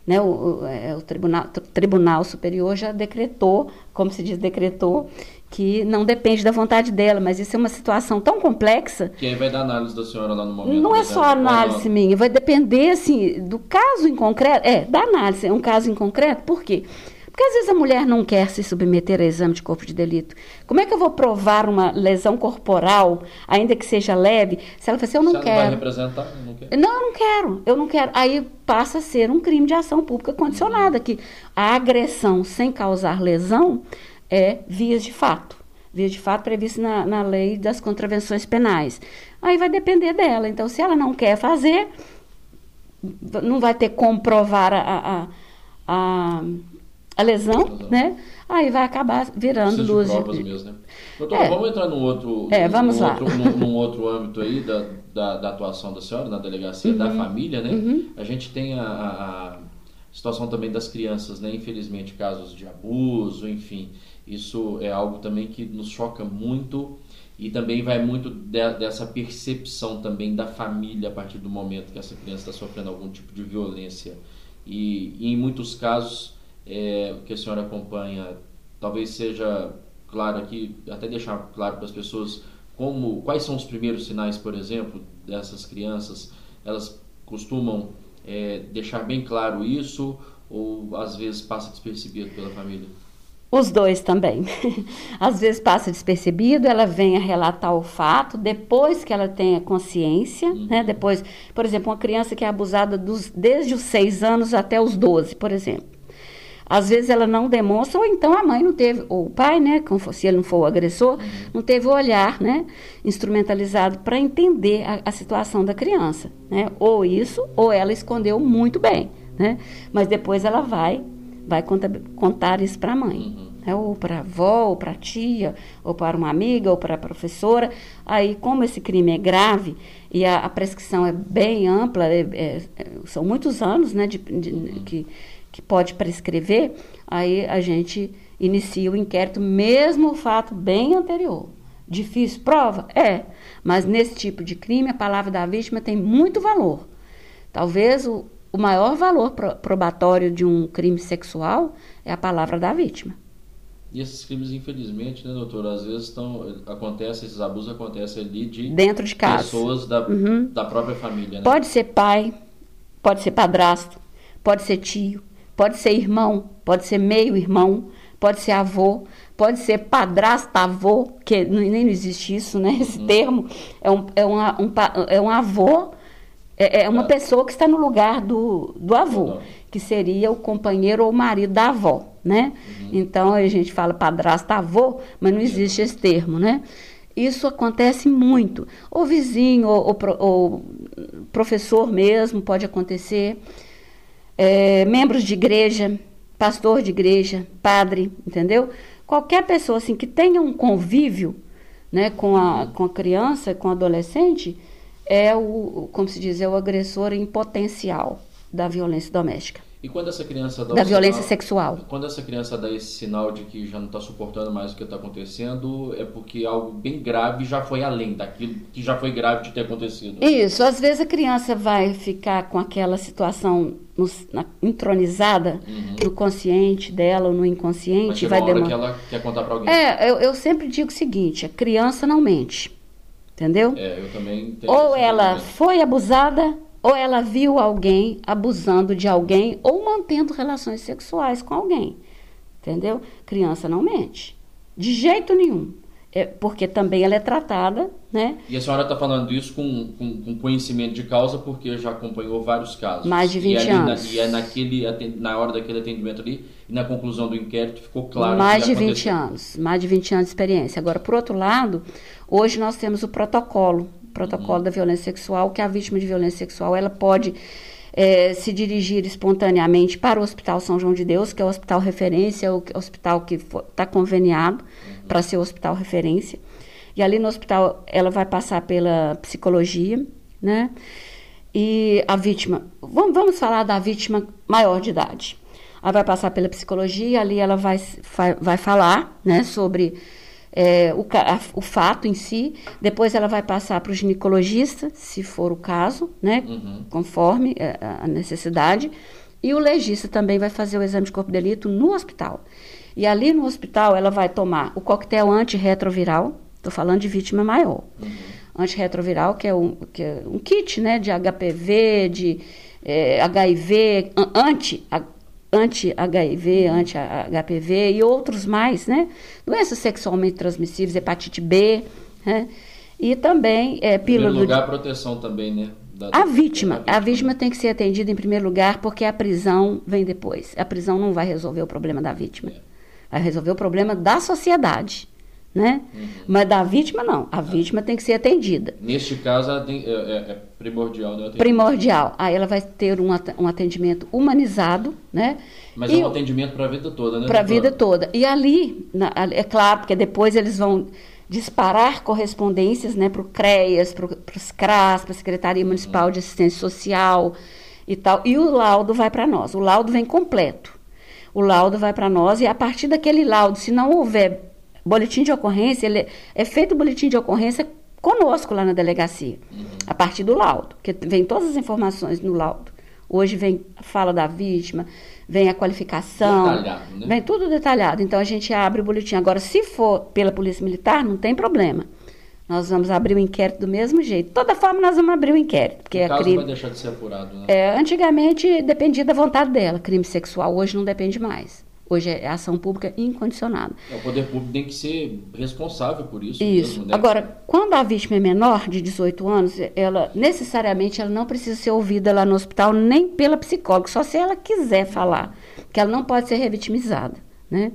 né, o, o, é, o tribunal, tribunal Superior já decretou, como se diz, decretou que não depende da vontade dela, mas isso é uma situação tão complexa. Que aí vai dar análise da senhora lá no momento. Não é só análise minha, vai depender assim do caso em concreto. É, da análise, é um caso em concreto. Por quê? Porque às vezes a mulher não quer se submeter a exame de corpo de delito. Como é que eu vou provar uma lesão corporal, ainda que seja leve, se ela fala assim, eu não quero. Não vai representar? Não, quer. não, eu não quero, eu não quero. Aí passa a ser um crime de ação pública condicionada, que a agressão sem causar lesão é vias de fato. Vias de fato previsto na, na lei das contravenções penais. Aí vai depender dela. Então, se ela não quer fazer, não vai ter como provar a, a, a a lesão, né? Aí vai acabar virando Precisa luz. De provas mesmo, né? Doutora, é. vamos entrar num outro, é, vamos num lá. Outro, num, num, outro âmbito aí da, da, da, atuação da senhora na delegacia uhum. da família, né? Uhum. A gente tem a, a, situação também das crianças, né? Infelizmente, casos de abuso, enfim. Isso é algo também que nos choca muito e também vai muito de, dessa percepção também da família a partir do momento que essa criança está sofrendo algum tipo de violência. E, e em muitos casos, é, o que a senhora acompanha, talvez seja claro aqui, até deixar claro para as pessoas como, quais são os primeiros sinais, por exemplo, dessas crianças, elas costumam é, deixar bem claro isso ou às vezes passa despercebido pela família? Os dois também. <laughs> Às vezes passa despercebido, ela vem a relatar o fato depois que ela tenha consciência, uhum. né? Depois, por exemplo, uma criança que é abusada dos, desde os seis anos até os 12, por exemplo. Às vezes ela não demonstra, ou então a mãe não teve, ou o pai, né, se ele não for o agressor, uhum. não teve o olhar, né, instrumentalizado para entender a, a, situação da criança, né? Ou isso, ou ela escondeu muito bem, né? Mas depois ela vai, vai contar, contar isso para a mãe. Uhum. Né, ou para a avó, ou para a tia, ou para uma amiga, ou para a professora. Aí, como esse crime é grave e a, a prescrição é bem ampla, é, é, são muitos anos né, de, de uhum. que que pode prescrever, aí a gente inicia o inquérito, mesmo o fato bem anterior. Difícil prova? É, mas nesse tipo de crime a palavra da vítima tem muito valor. Talvez o, o maior valor probatório de um crime sexual é a palavra da vítima. E esses crimes, infelizmente, né, doutor, às vezes estão, acontece, esses abusos acontecem ali de dentro de casa, pessoas da, uhum. da própria família. Né? Pode ser pai, pode ser padrasto, pode ser tio, Pode ser irmão, pode ser meio-irmão, pode ser avô, pode ser padrasto-avô, que nem existe isso, né? Esse uhum. termo. É um, é, uma, um, é um avô, é, é uma é. pessoa que está no lugar do, do avô, que seria o companheiro ou marido da avó, né? Uhum. Então a gente fala padrasto-avô, mas não existe esse termo, né? Isso acontece muito. Ou vizinho, ou, ou, ou professor mesmo, pode acontecer é, membros de igreja, pastor de igreja, padre, entendeu? Qualquer pessoa assim que tenha um convívio né, com, a, com a criança, com o adolescente, é o, como se diz, é o agressor em potencial da violência doméstica. E quando essa criança dá da violência sinal, sexual. Quando essa criança dá esse sinal de que já não está suportando mais o que está acontecendo, é porque algo bem grave já foi além daquilo que já foi grave de ter acontecido. Isso, às vezes a criança vai ficar com aquela situação no, na, entronizada uhum. no consciente dela ou no inconsciente. Mas vai demorar. que ela quer contar para alguém. É, eu, eu sempre digo o seguinte: a criança não mente. Entendeu? É, eu também Ou ela foi abusada ou ela viu alguém abusando de alguém ou mantendo relações sexuais com alguém. Entendeu? Criança não mente. De jeito nenhum. É, porque também ela é tratada, né? E a senhora está falando isso com, com, com, conhecimento de causa, porque já acompanhou vários casos. Mais de 20 e anos. Na, e é naquele, na hora daquele atendimento ali, e na conclusão do inquérito, ficou claro Mais de 20 anos. Mais de 20 anos de experiência. Agora, por outro lado, hoje nós temos o protocolo protocolo uhum. da violência sexual, que a vítima de violência sexual ela pode é, se dirigir espontaneamente para o Hospital São João de Deus, que é o hospital referência, o hospital que está conveniado. Para ser o hospital referência. E ali no hospital ela vai passar pela psicologia, né? E a vítima, vamos, vamos falar da vítima maior de idade. Ela vai passar pela psicologia, ali ela vai, vai, falar, né, sobre é, o, a, o, fato em si, depois ela vai passar para o ginecologista, se for o caso, né, uhum. conforme é, a necessidade, e o legista também vai fazer o exame de corpo de delito no hospital. E ali no hospital ela vai tomar o coquetel antirretroviral, estou falando de vítima maior, uhum. antirretroviral, que é um, que é um kit né, de HPV, de é, HIV, anti, anti-HIV, anti-HPV e outros mais, né? Doenças sexualmente transmissíveis, hepatite B, né? E também é, pílula... Em primeiro lugar, a proteção também, né? Da, a vítima, a vítima tem que ser atendida em primeiro lugar porque a prisão vem depois. A prisão não vai resolver o problema da vítima. É. Vai resolver o problema da sociedade, né? Uhum. Mas da vítima, não. A vítima tem que ser atendida. Neste caso, é, é, é, primordial, né? Primordial. Aí ela vai ter um, um atendimento humanizado, né? Mas e, é um atendimento para a vida toda, né? Para a vida toda. E ali, na, é claro, porque depois eles vão disparar correspondências né, para o CREAS, para os CRAS, para a Secretaria Municipal uhum. de Assistência Social e tal. E o laudo vai para nós. O laudo vem completo. O laudo vai para nós e a partir daquele laudo, se não houver boletim de ocorrência, ele é feito o boletim de ocorrência conosco lá na delegacia, a partir do laudo, que vem todas as informações no laudo. Hoje vem a fala da vítima, vem a qualificação, detalhado, né? vem tudo detalhado. Então a gente abre o boletim. Agora, se for pela Polícia Militar, não tem problema. Nós vamos abrir o inquérito do mesmo jeito. De toda forma, nós vamos abrir o inquérito. Porque o é caso crime... vai deixar de ser apurado, né? É, antigamente dependia da vontade dela, crime sexual. Hoje não depende mais. Hoje é ação pública incondicionada. É, o poder público tem que ser responsável por isso. Isso. Mesmo, né? Agora, quando a vítima é menor, de 18 anos, ela necessariamente ela não precisa ser ouvida lá no hospital nem pela psicóloga, só se ela quiser falar, que ela não pode ser revitimizada, né?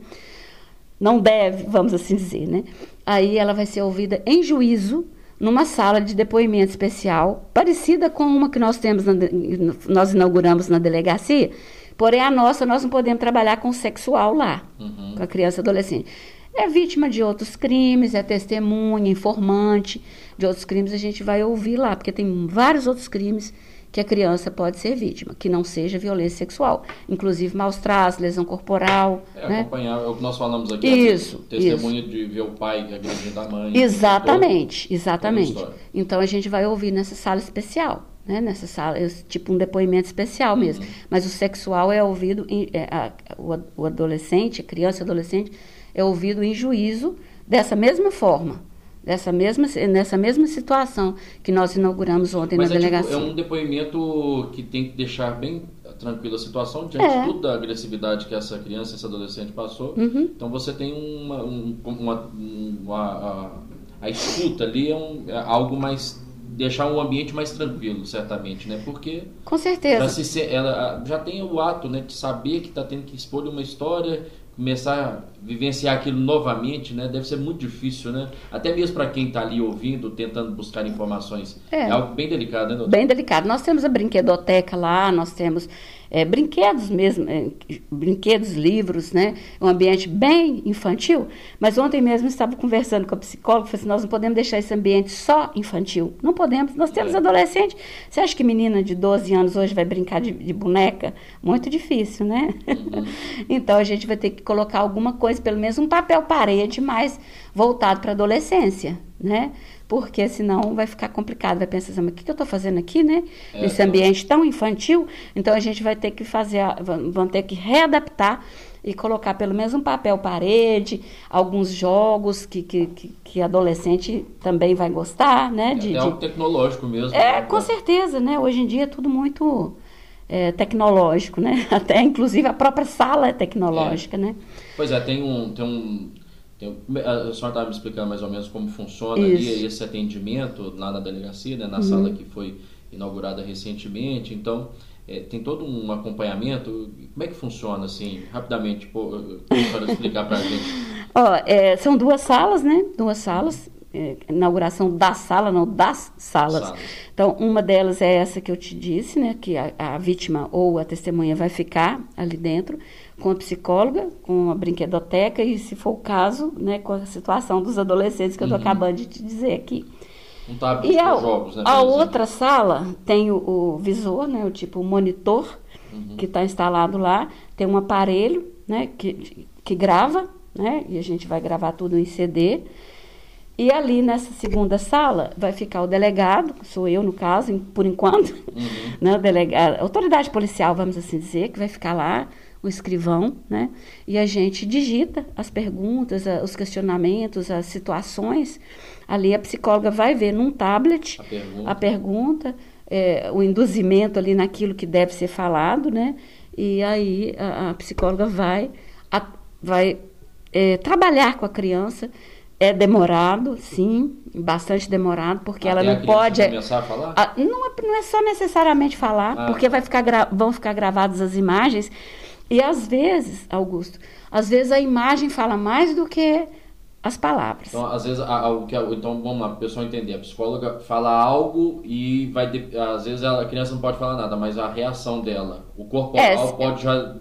Não deve, vamos assim dizer, né? Aí ela vai ser ouvida em juízo numa sala de depoimento especial, parecida com uma que nós temos, na, nós inauguramos na delegacia, Porém, a nossa, nós não podemos trabalhar com sexual lá, uhum. com a criança e adolescente. É vítima de outros crimes, é testemunha, informante de outros crimes, a gente vai ouvir lá, porque tem vários outros crimes que a criança pode ser vítima, que não seja violência sexual, inclusive maus traços, lesão corporal. É, né? acompanhar, é o que nós falamos aqui. Isso. Testemunha isso. de ver o pai agredindo a mãe. Exatamente, toda, exatamente. Toda então a gente vai ouvir nessa sala especial né, nessa sala, tipo um depoimento especial mesmo. Uhum. Mas o sexual é ouvido, em, é, a, o, o, adolescente, a criança e adolescente, é ouvido em juízo dessa mesma forma, dessa mesma, nessa mesma situação que nós inauguramos ontem Mas na é delegacia. Tipo, é um depoimento que tem que deixar bem tranquila a situação diante é. de tudo da agressividade que essa criança, esse adolescente passou. Uhum. Então você tem uma, um, uma, uma a, a, escuta ali é, um, é algo mais deixar um ambiente mais tranquilo, certamente, né? Porque com certeza já, se, ela já tem o ato, né, de saber que está tendo que expor uma história, começar a vivenciar aquilo novamente, né? Deve ser muito difícil, né? Até mesmo para quem está ali ouvindo, tentando buscar informações. É, é algo bem delicado, né? Doutor? Bem delicado. Nós temos a brinquedoteca lá, nós temos é, brinquedos mesmo, é, brinquedos, livros, né? Um ambiente bem infantil. Mas ontem mesmo estava conversando com a psicóloga, falei assim, nós não podemos deixar esse ambiente só infantil. Não podemos. Nós temos é. adolescente. Você acha que menina de 12 anos hoje vai brincar de, de boneca? Muito difícil, né? Uhum. <laughs> então a gente vai ter que colocar alguma coisa, pelo menos um papel parede mais voltado para a adolescência, né? porque senão vai ficar complicado, vai pensar assim, mas o que, eu estou fazendo aqui, né? É, Nesse ambiente tão infantil, então a gente vai ter que fazer, vão ter que readaptar e colocar pelo menos um papel parede, alguns jogos que, que, que, que adolescente também vai gostar, né? É, de, é algo tecnológico mesmo. É, né? com certeza, né? Hoje em dia é tudo muito é, tecnológico, né? <laughs> Até inclusive a própria sala é tecnológica, é. né? Pois é, tem um, tem um a senhora estava me explicando mais ou menos como funciona ali esse atendimento lá na delegacia, né, na uhum. sala que foi inaugurada recentemente. Então, é, tem todo um acompanhamento. Como é que funciona, assim, rapidamente, pô, a senhora explicar para a gente? <laughs> Ó, é, são duas salas, né? Duas salas. É, inauguração da sala, não das salas. salas. Então, uma delas é essa que eu te disse, né? Que a, a vítima ou a testemunha vai ficar ali dentro com a psicóloga, com a brinquedoteca e, se for o caso, né, com a situação dos adolescentes que eu estou uhum. acabando de te dizer aqui. Um tablet e a, jogos, né? A outra sala tem o, o, visor, né, o tipo monitor uhum. que está instalado lá, tem um aparelho, né, que, que grava, né, e a gente vai gravar tudo em CD. E ali nessa segunda sala vai ficar o delegado, sou eu no caso, por enquanto, uhum. <laughs> né, delegado, autoridade policial, vamos assim dizer, que vai ficar lá o escrivão, né? E a gente digita as perguntas, os questionamentos, as situações. Ali a psicóloga vai ver num tablet a pergunta, a pergunta é, o induzimento ali naquilo que deve ser falado, né? E aí a, a psicóloga vai, a, vai é, trabalhar com a criança. É demorado, sim, bastante demorado, porque Até ela não pode. Começar a falar? A, não, é, não é só necessariamente falar, ah. porque vai ficar vão ficar gravadas as imagens e às vezes, Augusto, às vezes a imagem fala mais do que as palavras. Então, às vezes, a, a, então vamos lá, para o pessoal entender. A psicóloga fala algo e vai. Às vezes ela, a criança não pode falar nada, mas a reação dela, o corporal é, pode já.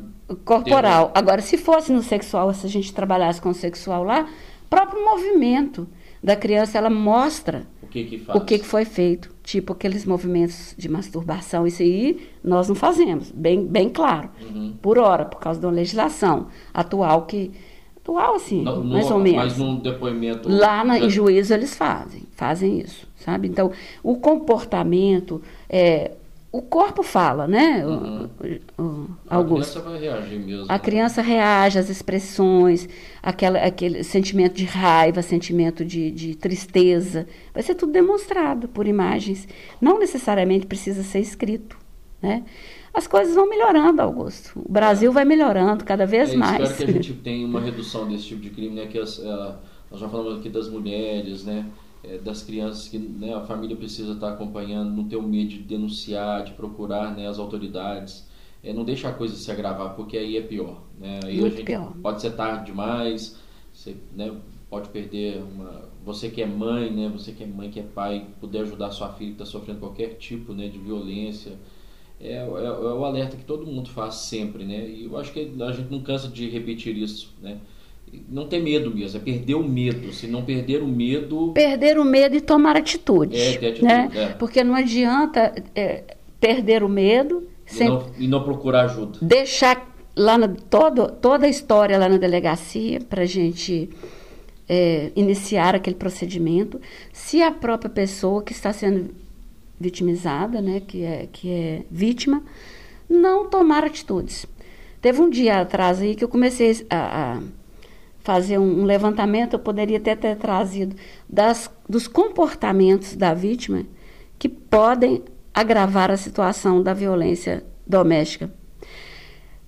Corporal. Ter... Agora, se fosse no sexual, se a gente trabalhasse com o sexual lá, próprio movimento da criança, ela mostra o que, que. O que, que foi feito. Tipo aqueles movimentos de masturbação, isso aí nós não fazemos, bem, bem claro. Uhum. Por hora, por causa da legislação atual que atual, assim, no, mais no, ou menos. Mas num depoimento. Lá na, em juízo eles fazem, fazem isso, sabe? Então, o comportamento, é, o corpo fala, né? Uhum. O, o, a criança vai reagir mesmo. A né? criança reage às expressões, aquela, aquele sentimento de raiva, sentimento de, de tristeza. Vai ser tudo demonstrado por imagens. Não necessariamente precisa ser escrito, né? as coisas vão melhorando, Augusto. O Brasil vai melhorando cada vez é, mais. Espero que a gente tenha uma redução desse tipo de crime, né? Que as, uh, nós já falamos aqui das mulheres, né? É, das crianças que né, a família precisa estar acompanhando, não ter o medo de denunciar, de procurar né, as autoridades. É, não deixar a coisa se agravar, porque aí é pior. Né? Aí Muito a gente pior. pode ser tarde demais, você né, pode perder uma. Você que é mãe, né? Você que é mãe, que é pai, puder ajudar sua filha que está sofrendo qualquer tipo né, de violência é, é, é, o alerta que todo mundo faz sempre, né? E eu acho que a gente não cansa de repetir isso, né? Não ter medo mesmo, é perder o medo. Se não perder o medo. Perder o medo e tomar atitude. É, ter atitude. Né? É. Porque não adianta é, perder o medo. E, não, e não procurar ajuda. Deixar lá na, todo, toda a história lá na delegacia para a gente é, iniciar aquele procedimento. Se a própria pessoa que está sendo vitimizada, né, que é, que é vítima, não tomar atitudes. Teve um dia atrás aí que eu comecei a, a fazer um, um, levantamento, eu poderia até ter trazido das, dos comportamentos da vítima que podem agravar a situação da violência doméstica.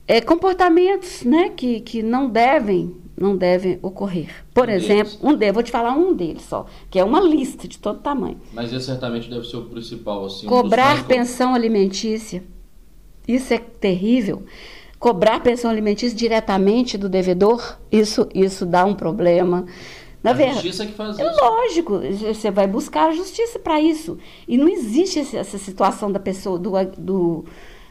É, comportamentos né, que, que não devem não devem ocorrer. Por um exemplo, deles. um deles, vou te falar um deles só, que é uma lista de todo tamanho. Mas esse certamente deve ser o principal, assim. Cobrar um pensão alimentícia. Isso é terrível. Cobrar pensão alimentícia diretamente do devedor, isso, isso dá um problema. Na a verdade, justiça que faz é isso. lógico, você vai buscar a justiça para isso. E não existe essa situação da pessoa, do, do,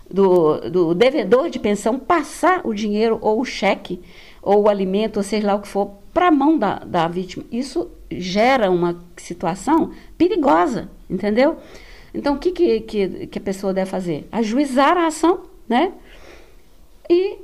do, do devedor de pensão passar o dinheiro ou o cheque ou o alimento, ou seja lá o que for, para a mão da, da vítima. Isso gera uma situação perigosa, entendeu? Então, o que, que, que, que a pessoa deve fazer? Ajuizar a ação, né? E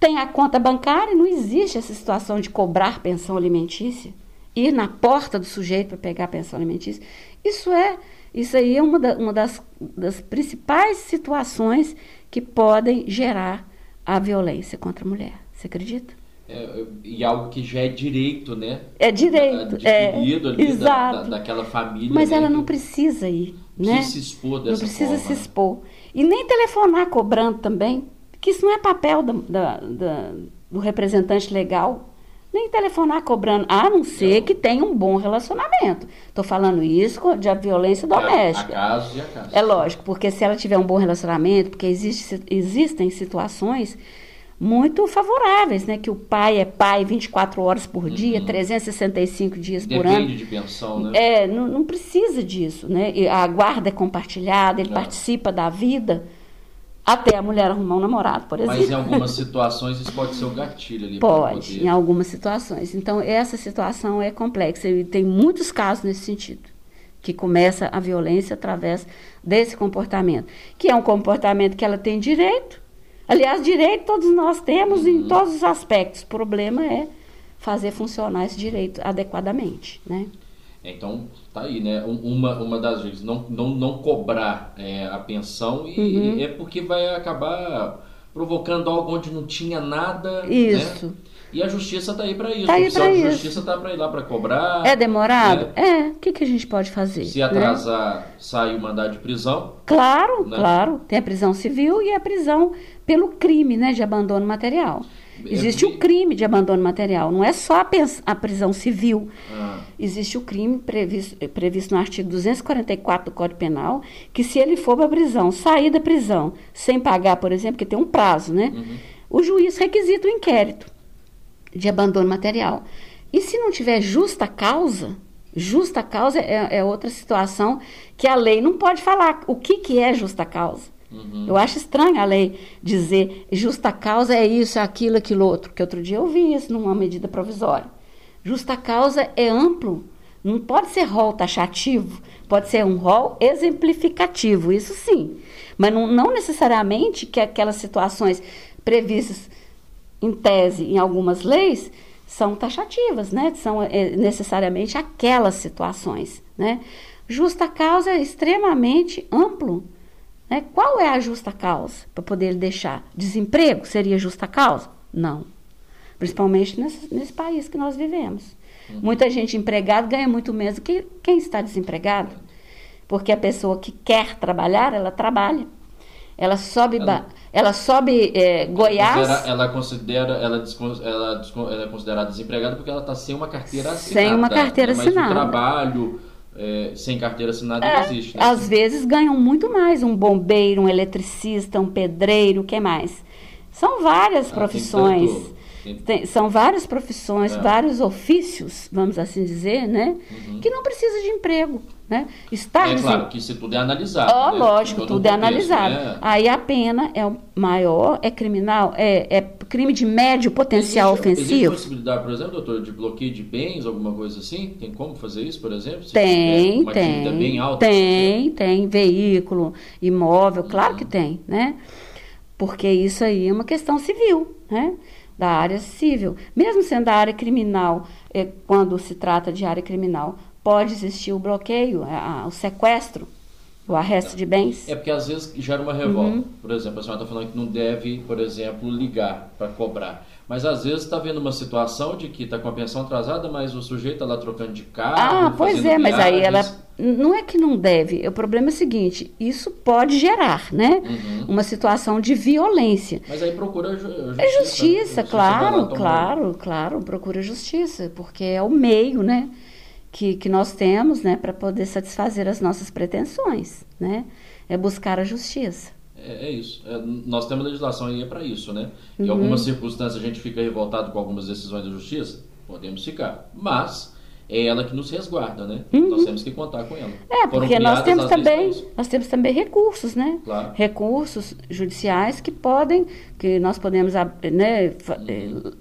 tem a conta bancária, não existe essa situação de cobrar pensão alimentícia, ir na porta do sujeito para pegar a pensão alimentícia. Isso é, isso aí é uma, da, uma das, das principais situações que podem gerar a violência contra a mulher. Você acredita? É, e algo que já é direito, né? É direito. É, ali exato. Da, da, daquela família. Mas né? ela não precisa ir, né? se expor dessa Não precisa forma, se expor. E nem telefonar cobrando também, que isso não é papel da, da, da, do representante legal. Nem telefonar cobrando, a não ser que tenha um bom relacionamento. Estou falando isso de violência doméstica. É, a casos e a casos. É lógico, porque se ela tiver um bom relacionamento, porque existe, existem situações muito favoráveis, né? Que o pai é pai 24 horas por dia, uhum. 365 dias Depende por ano. Depende de pensão, né? É, não, não precisa disso, né? A guarda é compartilhada, ele é. participa da vida até a mulher arrumar um namorado, por exemplo. Mas em algumas <laughs> situações isso pode ser um gatilho ali. Pode, em algumas situações. Então, essa situação é complexa e tem muitos casos nesse sentido. Que começa a violência através desse comportamento. Que é um comportamento que ela tem direito, Aliás, direito todos nós temos uhum. em todos os aspectos. O problema é fazer funcionar esse direito adequadamente, né? Então, tá aí, né? Uma, uma das vezes, não, não, não cobrar é, a pensão e, uhum. é porque vai acabar provocando algo onde não tinha nada. Né? Isso. Né? E a justiça está aí para isso. Tá aí pra isso. A justiça está para ir lá para cobrar. É demorado? Né? É. O que, que a gente pode fazer? Se atrasar, né? sai o mandado de prisão. Claro, né? claro. Tem a prisão civil e a prisão pelo crime né, de abandono material. É Existe é, o crime de abandono material, não é só a, a prisão civil. Ah. Existe o crime previsto, previsto no artigo 244 do Código Penal, que se ele for para a prisão, sair da prisão sem pagar, por exemplo, que tem um prazo, né? Uhum. O juiz requisita o inquérito de abandono material. E se não tiver justa causa, justa causa é, é outra situação que a lei não pode falar o que, que é justa causa. Uhum. Eu acho estranho a lei dizer justa causa é isso, é aquilo, aquilo outro. Que outro dia eu vi isso numa medida provisória. Justa causa é amplo, não pode ser rol taxativo, pode ser um rol exemplificativo, isso sim. Mas não, não necessariamente que aquelas situações previstas em tese em algumas leis são taxativas, né? São é, necessariamente aquelas situações, né? Justa causa é extremamente amplo. Né? Qual é a justa causa para poder deixar? Desemprego seria justa causa? Não. Principalmente nesse, nesse país que nós vivemos. Uhum. Muita gente empregada ganha muito menos que quem está desempregado. Porque a pessoa que quer trabalhar, ela trabalha. Ela sobe, ela, ela sobe é, Goiás. Ela considera, ela, ela, ela é considerada desempregada porque ela está sem uma carteira assinada. Sem uma carteira né? assinada. Mas o trabalho é, sem carteira assinada é, não existe. Né? Às vezes ganham muito mais um bombeiro, um eletricista, um pedreiro, o que mais? São várias ah, profissões. Tem tem... Tem, são várias profissões, é. vários ofícios, vamos assim dizer, né? Uhum. Que não precisa de emprego. Né? Estar é claro que isso tudo é analisado. Oh, né? Lógico, tudo é analisado. Né? Aí a pena é maior, é criminal, é, é crime de médio potencial existe, ofensivo. Existe possibilidade, por exemplo, doutor, de bloqueio de bens, alguma coisa assim? Tem como fazer isso, por exemplo? Se tem, tem. Bem alta, tem, tem. Veículo, imóvel, claro uhum. que tem, né? Porque isso aí é uma questão civil, né? Da área civil. Mesmo sendo a área criminal, é, quando se trata de área criminal, pode existir o bloqueio, a, o sequestro, o arresto de bens. É porque às vezes gera uma revolta. Uhum. Por exemplo, a senhora está falando que não deve, por exemplo, ligar para cobrar. Mas às vezes está vendo uma situação de que está com a pensão atrasada, mas o sujeito está lá trocando de carro. Ah, pois é, mas aí ela. Não é que não deve. O problema é o seguinte: isso pode gerar, né? Uhum. Uma situação de violência. Mas aí procura justiça. É justiça, claro, claro, claro. Procura justiça, porque é o meio, né? Que, que nós temos né, para poder satisfazer as nossas pretensões, né? É buscar a justiça. É, é isso. É, nós temos legislação aí é para isso, né? Em uhum. algumas circunstâncias a gente fica revoltado com algumas decisões da justiça, podemos ficar. Mas é ela que nos resguarda, né? Uhum. Nós temos que contar com ela. É, porque nós temos também, nós temos também recursos, né? Claro. Recursos judiciais que podem, que nós podemos né, uhum.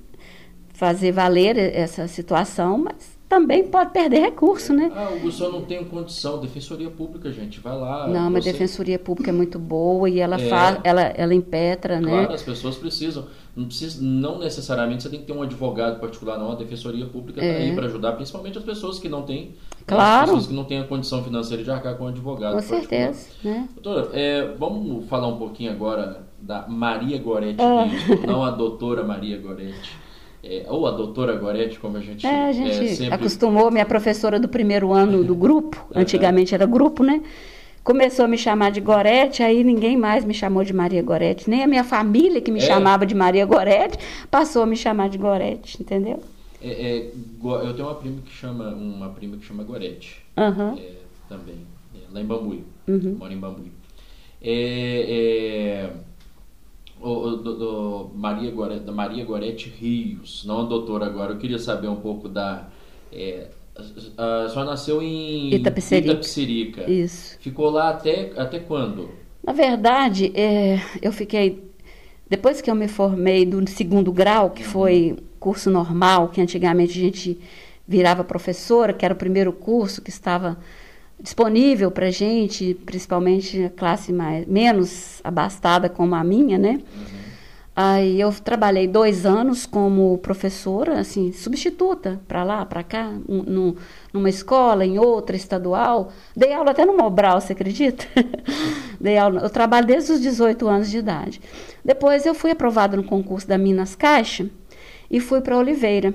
fazer valer essa situação, mas também pode perder recurso, né? Ah, o senhor não tem condição, defensoria pública, gente, vai lá. Não, mas a defensoria pública é muito boa e ela é, faz, ela, ela impetra, claro, né? Claro, as pessoas precisam. Não, precisa, não necessariamente você tem que ter um advogado particular, não. A defensoria pública está é. aí para ajudar, principalmente as pessoas que não têm. Claro. As pessoas que não têm a condição financeira de arcar com um advogado. Com certeza, né? Doutora, é, vamos falar um pouquinho agora da Maria Goretti, é. não a doutora Maria Goretti é, ou a doutora Gorete, como a gente, é, a gente é, sempre... acostumou, minha professora do primeiro ano do grupo, <laughs> antigamente era grupo, né? Começou a me chamar de Gorete, aí ninguém mais me chamou de Maria Gorete, nem a minha família que me é. chamava de Maria Gorete passou a me chamar de Gorete, entendeu? É, é, eu tenho uma prima que chama uma prima que chama Gorete, uhum. também, lá em Bambuí, uhum. mora em Bambuí. é, do, do Maria, Gorete, da Maria Gorete Rios, não a doutora agora. Eu queria saber um pouco da. É, a, a senhora nasceu em Itapecerica. Itapecerica. Isso. Ficou lá até, até quando? Na verdade, é, eu fiquei. Depois que eu me formei do segundo grau, que foi curso normal, que antigamente a gente virava professora, que era o primeiro curso que estava disponível para gente, principalmente a classe mais, menos abastada como a minha, né? Uhum. Aí eu trabalhei dois anos como professora, assim, substituta, para lá, para cá, um, numa escola, em outra, estadual. Dei aula até no Mobral, você acredita? <laughs> Dei aula, eu trabalho desde os 18 anos de idade. Depois eu fui aprovada no concurso da Minas Caixa e fui para Oliveira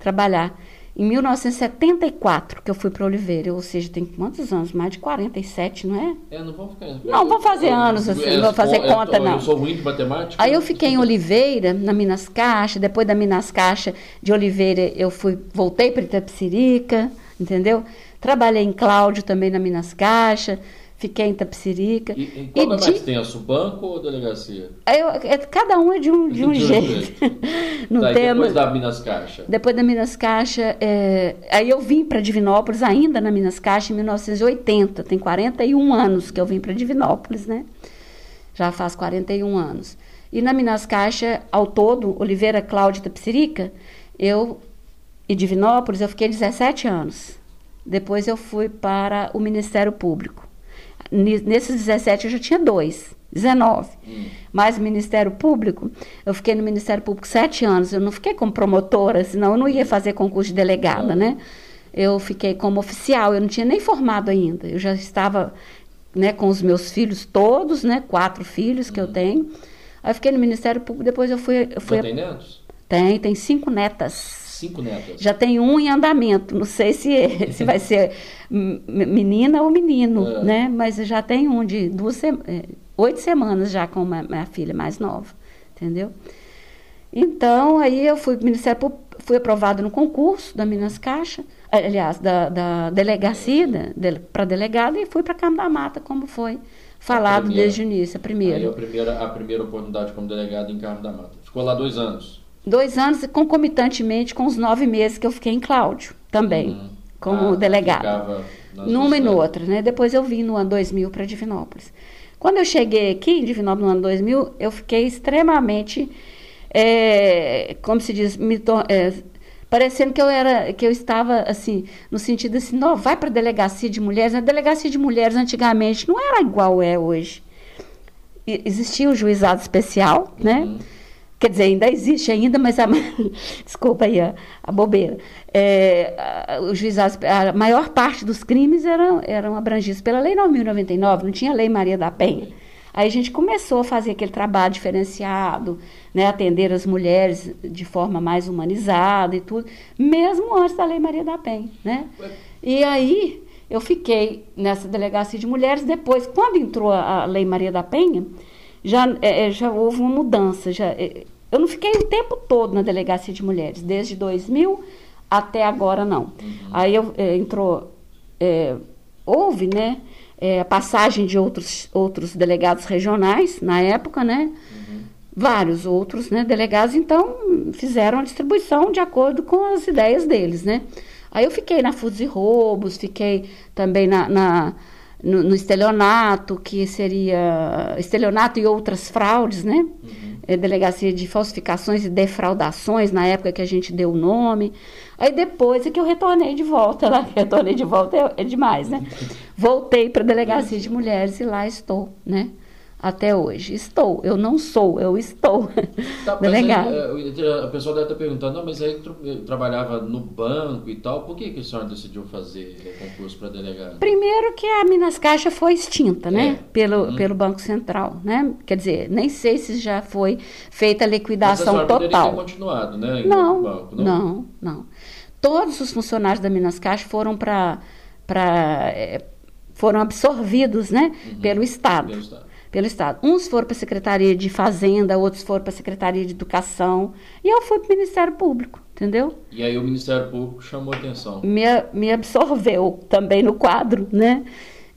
trabalhar. Em 1974 que eu fui para Oliveira, ou seja, tem quantos anos? Mais de 47, não é? É, não vou ficar. Não, vou fazer anos assim, não vou fazer é, conta, não. Eu sou ruim de matemática. Aí eu fiquei em Oliveira, na Minas Caixa, depois da Minas Caixa de Oliveira, eu fui, voltei para Itapsirica, entendeu? Trabalhei em Cláudio também na Minas Caixa, fiquei em Tapsirica. E, e qual e é mais tenso, banco ou delegacia? Eu, é, cada um é de um, de um, de um jeito. jeito. <laughs> no tá, tema, depois da Minas Caixa? Depois da Minas Caixa, é, aí eu vim para Divinópolis, ainda na Minas Caixa, em 1980. Tem 41 anos que eu vim para Divinópolis, né? Já faz 41 anos. E na Minas Caixa, ao todo, Oliveira Cláudia Tapsirica, eu e Divinópolis, eu fiquei 17 anos. Depois eu fui para o Ministério Público. Nesses 17 eu já tinha dois, 19. Hum. Mas Ministério Público, eu fiquei no Ministério Público sete anos. Eu não fiquei como promotora, senão eu não ia fazer concurso de delegada, né? Eu fiquei como oficial, eu não tinha nem formado ainda. Eu já estava né, com os meus filhos todos, né? Quatro filhos que hum. eu tenho. Aí eu fiquei no Ministério Público, depois eu fui. Eu fui já tem netos? Tem, tem cinco netas. Cinco netas. Já tem um em andamento. Não sei se, <laughs> se vai ser menina ou menino, é. né? Mas já tem um de duas. É, oito semanas já com a minha filha mais nova, entendeu? Então, aí eu fui Ministério fui aprovado no concurso da Minas Caixa, aliás, da, da delegacia de, para delegada e fui para Câmara da Mata, como foi falado desde o início, a primeira. Aí a primeira, a primeira oportunidade como delegado em Câmara da Mata. Ficou lá dois anos dois anos concomitantemente com os nove meses que eu fiquei em Cláudio também, uhum. como ah, delegada. Numa e noutra, né? Depois eu vim no ano 2000 para Divinópolis. Quando eu cheguei aqui em Divinópolis no ano 2000, eu fiquei extremamente, é, como se diz, me, é, parecendo que eu era, que eu estava assim, no sentido assim, não, vai para a delegacia de mulheres. A delegacia de mulheres antigamente não era igual é hoje. Existia o juizado especial, né? Quer dizer, ainda existe ainda, mas a, <laughs> desculpa aí a, a bobeira. É, a, o juizado, a maior parte dos crimes eram, eram abrangidos pela Lei 9.099, não tinha Lei Maria da Penha. Aí a gente começou a fazer aquele trabalho diferenciado, né, atender as mulheres de forma mais humanizada e tudo, mesmo antes da Lei Maria da Penha. Né? E aí eu fiquei nessa delegacia de mulheres. Depois, quando entrou a Lei Maria da Penha, já, é, é, já houve uma mudança. Já, é, eu não fiquei o tempo todo na delegacia de mulheres, desde 2000 até agora não. Uhum. Aí eu, é, entrou, é, houve, né, é, a passagem de outros, outros delegados regionais na época, né, uhum. vários outros, né, delegados, então fizeram a distribuição de acordo com as ideias deles, né. Aí eu fiquei na Fuzes e Roubos, fiquei também na, na no, no, estelionato, que seria estelionato e outras fraudes, né? Uhum. É, delegacia de falsificações e defraudações, na época que a gente deu o nome. Aí depois é que eu retornei de volta, lá, <laughs> retornei de volta é, é demais, né? <laughs> Voltei para a delegacia de mulheres e lá estou, né? Até hoje. Estou, eu não sou, eu estou. Tá, <laughs> delegado. É, a pessoa deve estar perguntando, mas aí eu trabalhava no banco e tal, por que, que a senhora decidiu fazer concurso para delegado? Primeiro que a Minas Caixa foi extinta, né? É. Pelo, hum. pelo Banco Central, né? Quer dizer, nem sei se já foi feita a liquidação mas a total. Ter continuado, né? Não, banco, não, não, não. Todos os funcionários da Minas Caixa foram para para é, foram absorvidos, né, uhum. pelo Estado. Pelo Estado pelo Estado. Uns foram para a Secretaria de Fazenda, outros foram para a Secretaria de Educação. E eu fui para o Ministério Público, entendeu? E aí o Ministério Público chamou atenção. Me, me absorveu também no quadro, né?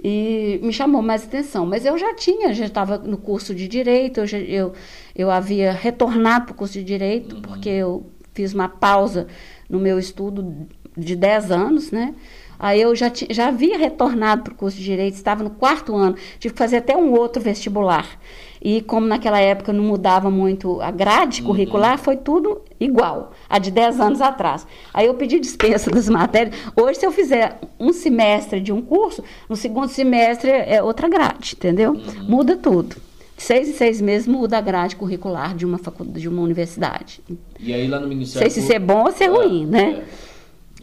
E me chamou mais atenção. Mas eu já tinha, já estava no curso de Direito, eu, já, eu, eu havia retornado para o curso de Direito, uhum. porque eu fiz uma pausa no meu estudo de 10 anos, né? Aí eu já, já havia retornado para o curso de Direito, estava no quarto ano, tive que fazer até um outro vestibular. E como naquela época não mudava muito a grade uhum. curricular, foi tudo igual, a de 10 anos atrás. Aí eu pedi dispensa <laughs> das matérias. Hoje, se eu fizer um semestre de um curso, no segundo semestre é outra grade, entendeu? Uhum. Muda tudo. De seis em seis meses muda a grade curricular de uma faculdade, de uma universidade. E aí lá no Ministério Sei se é bom ou se é, é ruim, né? É.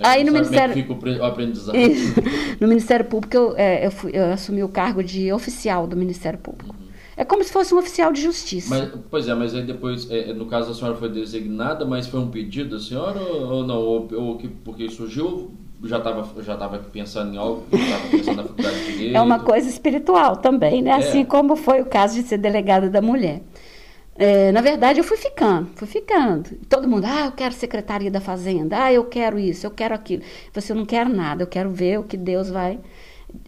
Aí no Ministério. Fica o aprendizado. <laughs> no Ministério Público eu, é, eu, fui, eu, assumi o cargo de oficial do Ministério Público. Uhum. É como se fosse um oficial de justiça. Mas, pois é, mas aí depois, é, no caso a senhora foi designada, mas foi um pedido da senhora ou, ou não? Ou, ou que, porque surgiu, já estava já tava pensando em algo, já estava pensando na faculdade de direito? É uma coisa espiritual também, né? É. Assim como foi o caso de ser delegada da mulher. É, na verdade, eu fui ficando, fui ficando. Todo mundo, ah, eu quero Secretaria da Fazenda, ah, eu quero isso, eu quero aquilo. Você não quer nada, eu quero ver o que Deus vai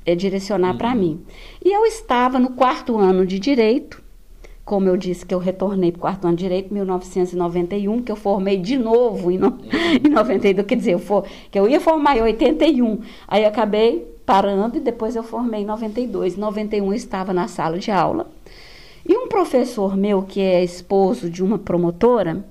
é, direcionar uhum. para mim. E eu estava no quarto ano de direito, como eu disse que eu retornei para o quarto ano de direito em 1991, que eu formei de novo em, no, uhum. <laughs> em 92, quer dizer, eu for, que eu ia formar em 81, aí acabei parando e depois eu formei em 92. Em 91 eu estava na sala de aula e um professor meu, que é esposo de uma promotora,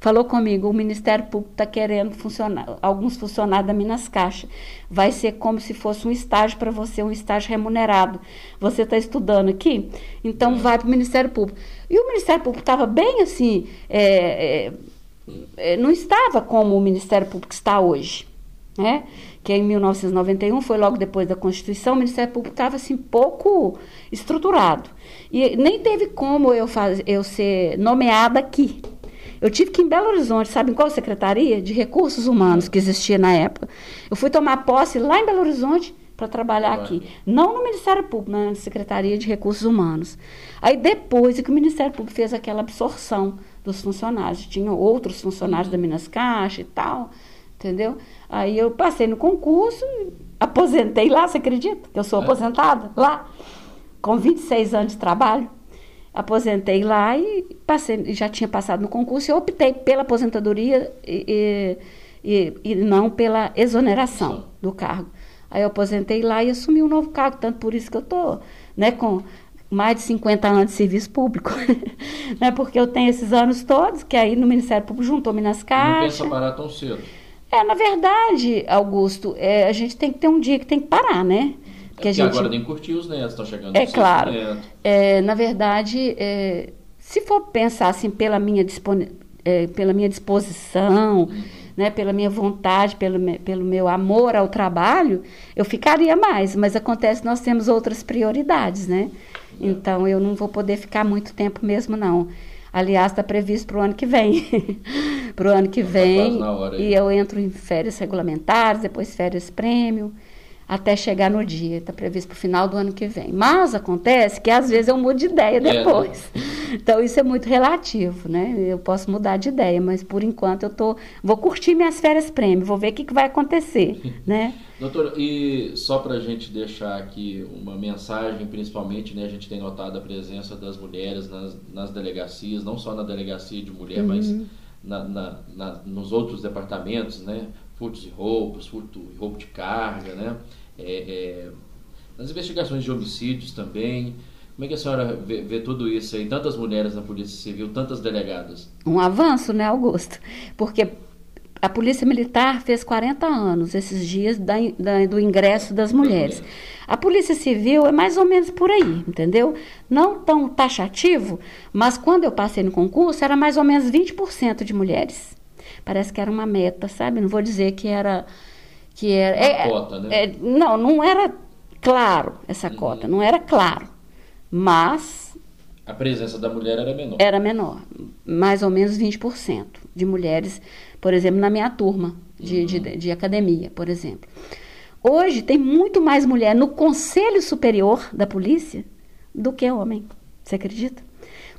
falou comigo: o Ministério Público está querendo funcionar, alguns funcionários da Minas Caixa. Vai ser como se fosse um estágio para você, um estágio remunerado. Você está estudando aqui, então vai para o Ministério Público. E o Ministério Público estava bem assim, é, é, é, não estava como o Ministério Público está hoje. Né? Que em 1991 foi logo depois da Constituição, o Ministério Público estava assim pouco estruturado. E nem teve como eu, faz, eu ser nomeada aqui. Eu tive que ir em Belo Horizonte, sabe em qual secretaria? De Recursos Humanos que existia na época. Eu fui tomar posse lá em Belo Horizonte para trabalhar aqui. Não no Ministério Público, na Secretaria de Recursos Humanos. Aí depois é que o Ministério Público fez aquela absorção dos funcionários. Tinham outros funcionários da Minas Caixa e tal, entendeu? Aí eu passei no concurso, aposentei lá, você acredita? Que eu sou é. aposentada lá, com 26 anos de trabalho aposentei lá e passei, já tinha passado no concurso e optei pela aposentadoria e, e, e não pela exoneração do cargo. Aí eu aposentei lá e assumi um novo cargo, tanto por isso que eu estou né, com mais de 50 anos de serviço público. <laughs> né, porque eu tenho esses anos todos, que aí no Ministério Público juntou Minas Caixas. Não pensa parar tão cedo. É, na verdade, Augusto, é, a gente tem que ter um dia que tem que parar, né? Porque a gente... agora nem curtir os netos, estão chegando É claro. É, na verdade, é, se for pensar assim pela minha, dispon... é, pela minha disposição, uhum. né, pela minha vontade, pelo, me... pelo meu amor ao trabalho, eu ficaria mais. Mas acontece que nós temos outras prioridades, né? É. Então eu não vou poder ficar muito tempo mesmo, não. Aliás, está previsto para o ano que vem. <laughs> para o ano que tá vem. E eu entro em férias regulamentares, depois férias prêmio até chegar no dia. Está previsto para o final do ano que vem. Mas acontece que às vezes eu mudo de ideia depois. É, né? <laughs> Então isso é muito relativo, né? Eu posso mudar de ideia, mas por enquanto eu tô, vou curtir minhas férias prêmio, vou ver o que, que vai acontecer, <laughs> né? Doutora, e só para a gente deixar aqui uma mensagem, principalmente, né, a gente tem notado a presença das mulheres nas, nas delegacias, não só na delegacia de mulher, uhum. mas na, na, na, nos outros departamentos, né? Furtos e roubos, furto e roubo de carga, né? É, é, nas investigações de homicídios também. Como é que a senhora vê, vê, tudo isso aí? Tantas mulheres na Polícia Civil, tantas delegadas. Um avanço, né, Augusto? Porque a Polícia Militar fez 40 anos esses dias da, da, do ingresso das mulheres. A Polícia Civil é mais ou menos por aí, entendeu? Não tão taxativo, mas quando eu passei no concurso era mais ou menos 20% de mulheres. Parece que era uma meta, sabe? Não vou dizer que era que era é, cota, né? É, não, não era claro essa uhum. cota, não era claro, mas a presença da mulher era menor. Era menor, mais ou menos 20% de mulheres, por exemplo, na minha turma de, uhum. de, de academia, por exemplo. Hoje tem muito mais mulher no Conselho Superior da Polícia do que homem. Você acredita?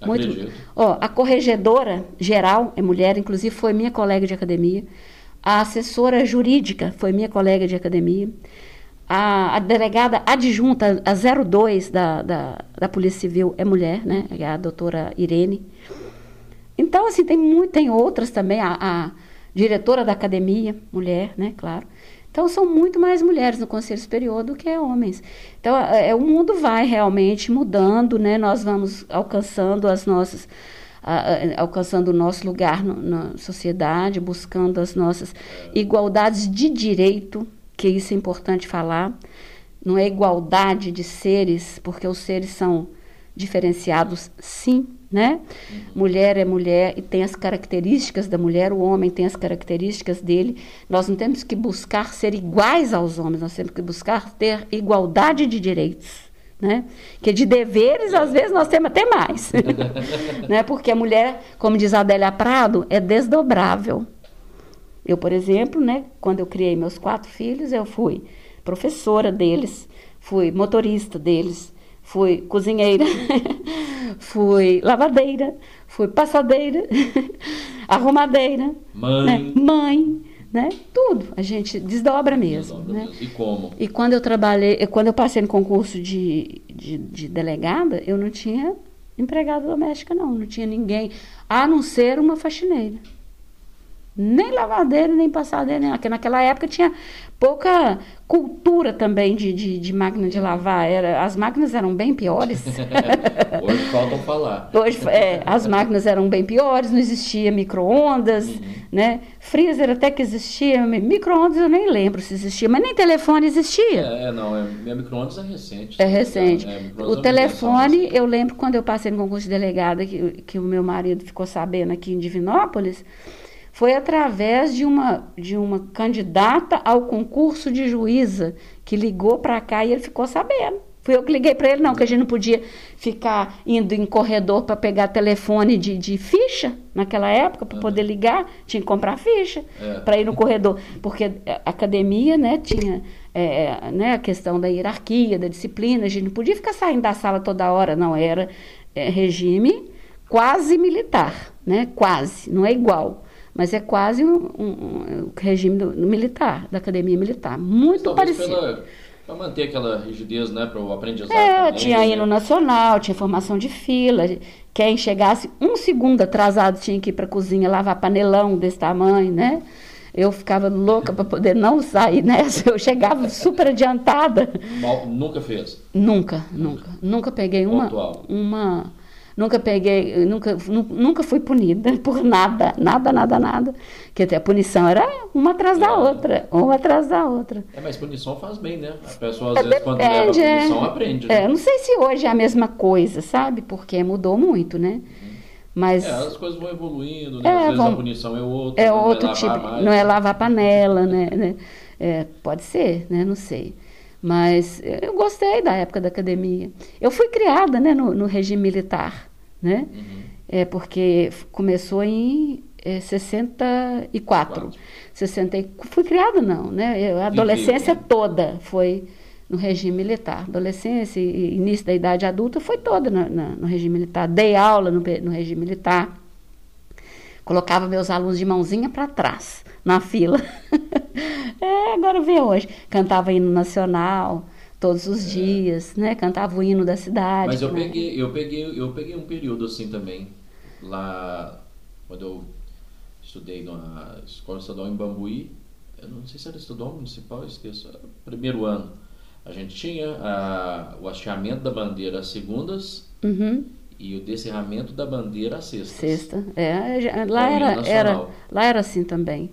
Muito. Ó, a corregedora geral é mulher, inclusive foi minha colega de academia. A assessora jurídica foi minha colega de academia. A, a delegada adjunta, a 02 da, da, da Polícia Civil é mulher, né? É a doutora Irene. Então, assim, tem, muito, tem outras também. A, a diretora da academia, mulher, né? Claro. Então, são muito mais mulheres no Conselho Superior do que homens. Então, é, é o mundo vai realmente mudando, né? Nós vamos alcançando as nossas alcançando o nosso lugar no, na sociedade, buscando as nossas igualdades de direito, que isso é importante falar. Não é igualdade de seres, porque os seres são diferenciados, sim, né? Mulher é mulher e tem as características da mulher, o homem tem as características dele. Nós não temos que buscar ser iguais aos homens, nós temos que buscar ter igualdade de direitos né? Que de deveres, às vezes, nós temos até mais. <laughs> né? Porque a mulher, como diz a Adélia Prado, é desdobrável. Eu, por exemplo, né, quando eu criei meus quatro filhos, eu fui professora deles, fui motorista deles, fui cozinheira, <laughs> fui lavadeira, fui passadeira, <laughs> arrumadeira, mãe, né? mãe né? Tudo. A gente desdobra mesmo. Desdobra né? mesmo. E como? E quando eu trabalhei, quando eu passei no concurso de, de, de delegada, eu não tinha empregada doméstica, não. Não tinha ninguém, a não ser uma faxineira. Nem lavadeira, nem passadeira, nem. Porque naquela época tinha pouca cultura também de, de, de máquina de lavar. Era, as máquinas eram bem piores. <laughs> Hoje faltam falar. Hoje, é, as máquinas eram bem piores, não existia micro-ondas, Uhum. né? Freezer até que existia, mi- micro-ondas eu nem lembro se existia, mas nem telefone existia. É, é, não, é, minha micro-ondas é recente. É recente. É, micro-ondas é o uma telefone, eu lembro quando eu passei no concurso de delegada, que, que o meu marido ficou sabendo aqui em Divinópolis, foi através de uma, de uma candidata ao concurso de juíza, que ligou para cá e ele ficou sabendo. Fui eu que liguei para ele, não, que a gente não podia ficar indo em corredor para pegar telefone de, de ficha naquela época, para poder ligar, tinha que comprar ficha É. para ir no corredor, porque a academia, né, tinha é, né, a questão da hierarquia, da disciplina, a gente não podia ficar saindo da sala toda hora, não, era é, regime quase militar, né, quase, não é igual, mas é quase um, um- um regime do- militar, da academia militar, muito Talvez parecido. pela, pra manter aquela rigidez, né, para o aprendizado. É, também, tinha né? hino nacional, tinha formação de fila. Quem chegasse um segundo atrasado tinha que ir para a cozinha lavar panelão desse tamanho, né? Eu ficava louca para poder não sair <laughs> nessa. Eu chegava super adiantada. Mal- nunca fez. Nunca, nunca. Nunca peguei uma. Pontual. uma nunca peguei, nunca, nu- nunca fui punida <laughs> por nada, nada, nada, nada. Que até a punição era uma atrás da É. outra, uma atrás da outra. É, mas punição faz bem, né? A pessoa, às É, vezes, quando leva depende, é. punição, aprende. É, Né? eu não sei se hoje é a mesma coisa, sabe? Porque mudou muito, né? Mas É, as coisas vão evoluindo, né? É, às vezes vão- a punição é outra. é outro tipo, mais. não é lavar panela, né? né? <laughs> É, pode ser, né? Não sei. Mas eu gostei da época da academia. Eu fui criada, né, no, no regime militar, né? Uhum. É porque começou em é, 64. Quatro. 60, e- fui criada não, né? Eu- a adolescência toda foi no regime militar. Adolescência e início da idade adulta foi toda na- na- no regime militar. Dei aula no, no regime militar. Colocava meus alunos de mãozinha para trás, na fila. <laughs> é, agora vê hoje. Cantava hino nacional todos os dias, né? Cantava o hino da cidade. É. Mas eu né? peguei, eu peguei, eu peguei um período assim também. Lá quando eu estudei na escola estadual em Bambuí, eu não sei se era estadual municipal, eu esqueço. era Primeiro ano. A gente tinha a- o hasteamento da bandeira às segundas Uhum. E o descerramento da bandeira às sextas. Sexta. É, lá, É era, era, lá era assim também.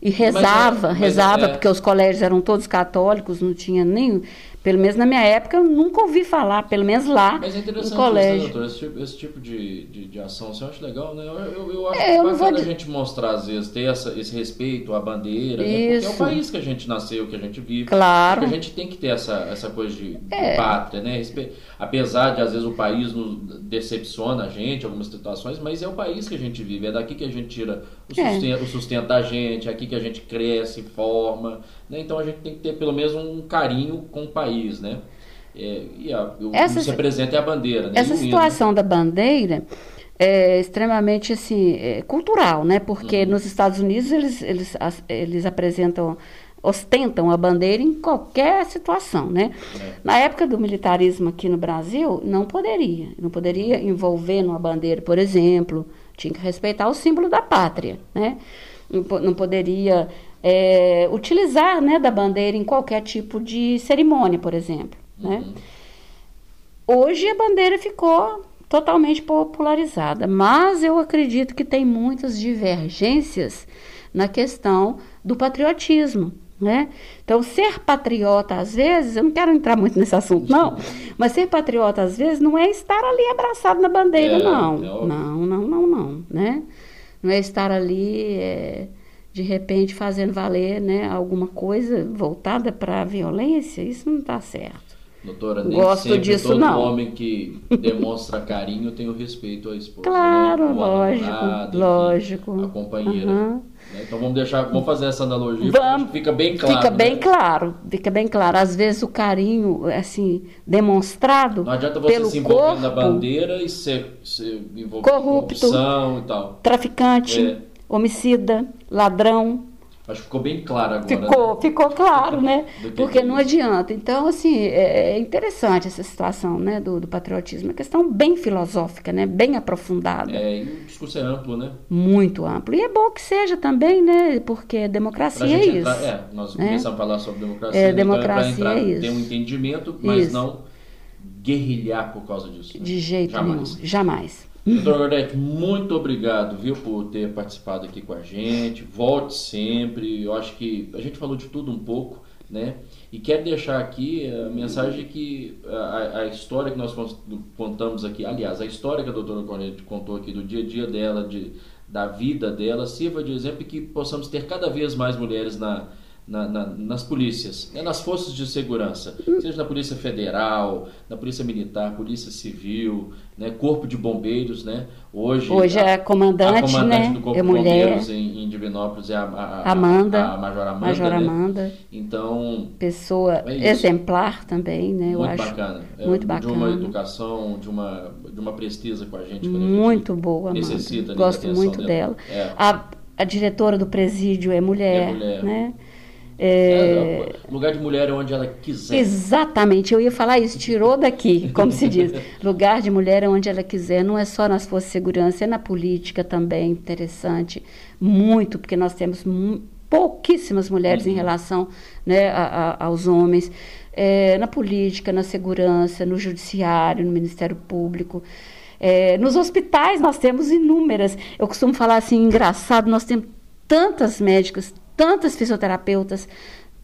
E rezava, mas rezava, é- porque os colégios eram todos católicos, não tinha nem. Pelo menos na minha época, eu nunca ouvi falar, pelo menos lá Mas é no interessante isso, né, colégio. doutor? Esse tipo, esse tipo de, de, de ação, você acha legal, né? Eu, eu, eu acho É, eu vou bacana a di- gente mostrar, às vezes, ter essa, esse respeito à bandeira, né? Porque é o país que a gente nasceu, que a gente vive. Claro. A gente tem que ter essa, essa coisa de, de É. pátria, né? Respe- Apesar de, às vezes, o país nos decepciona a gente, algumas situações, mas é o país que a gente vive, é daqui que a gente tira o É. sustento, o sustento da gente, é aqui que a gente cresce, forma, né? Então a gente tem que ter pelo menos um carinho com o país, né? É, e a, o Essa que se representa é a bandeira, né? Essa hino. situação da bandeira é extremamente assim, é, cultural, né? Porque Uhum. nos Estados Unidos eles, eles, eles apresentam, ostentam a bandeira em qualquer situação, né? É. Na época do militarismo aqui no Brasil, não poderia. Não poderia envolver numa bandeira, por exemplo. Tinha que respeitar o símbolo da pátria, né? Não, não poderia é, utilizar né, da bandeira em qualquer tipo de cerimônia, por exemplo, né? Uhum. Hoje a bandeira ficou totalmente popularizada, mas eu acredito que tem muitas divergências na questão do patriotismo. Né? Então, ser patriota, às vezes, eu não quero entrar muito nesse assunto, não, <laughs> mas ser patriota, às vezes, não é estar ali abraçado na bandeira, É, não. é não, não, não, não, né? Não é estar ali, é, de repente, fazendo valer né, alguma coisa voltada para a violência, isso não está certo. Doutora, nem Gosto sempre disso, todo não. homem que demonstra carinho tem o respeito à esposa. Claro, né? Ou à lógico, enfim, lógico. A companheira. Né? Então vamos deixar, vamos fazer essa analogia, Vamos. fica bem claro. Fica bem né? claro, fica bem claro. Às vezes o carinho, assim, demonstrado Não adianta você pelo se envolver corpo, na bandeira e ser, ser envolvido Corrupto. em corrupção e tal. traficante, É. homicida, ladrão, Acho que ficou bem claro agora. Ficou, né? ficou claro, <laughs> né? Porque não adianta. Então, assim, é, é interessante essa situação né, do, do patriotismo. É uma questão bem filosófica, né? Bem aprofundada. É, e o discurso é amplo, né? Muito amplo. E é bom que seja também, né? Porque democracia é isso. Entrar, é, nós né? começamos a falar sobre democracia. É, né? democracia então é é isso. ter um entendimento, mas Isso. não guerrilhar por causa disso. né? De jeito Jamais. nenhum. Jamais. Doutor Gordete, muito obrigado, viu, por ter participado aqui com a gente. Volte sempre. Eu acho que a gente falou de tudo um pouco, né? E quero deixar aqui a mensagem que a, a história que nós contamos aqui, aliás, a história que a doutora Gordete contou aqui do dia a dia dela, de, da vida dela, sirva de exemplo que possamos ter cada vez mais mulheres na, na, na, nas polícias, né, nas forças de segurança, seja na Polícia Federal, na Polícia Militar, Polícia Civil, né, Corpo de Bombeiros, né? Hoje, Hoje é a, comandante, a comandante né? do Corpo é de. Bombeiros em, em Divinópolis é a, a, Amanda, a, a Major Amanda. Major né? Amanda. Então, Pessoa É exemplar também, né? Eu muito acho. bacana. É, muito De uma bacana. educação, de uma, de uma presteza com a gente. quando a gente Muito boa, Amanda. necessita Gosto muito dela. É. A, a diretora do presídio é mulher, É mulher. né? É, É, lugar de mulher é onde ela quiser. Exatamente, eu ia falar isso, tirou daqui, como se diz. <laughs> Lugar de mulher é onde ela quiser, não é só nas forças de segurança, é na política também, interessante. Muito, porque nós temos pouquíssimas mulheres Uhum. em relação né, a- a- aos homens. É, na política, na segurança, no judiciário, no Ministério Público. É, nos hospitais nós temos inúmeras. Eu costumo falar assim, engraçado, nós temos tantas médicas, tantas fisioterapeutas,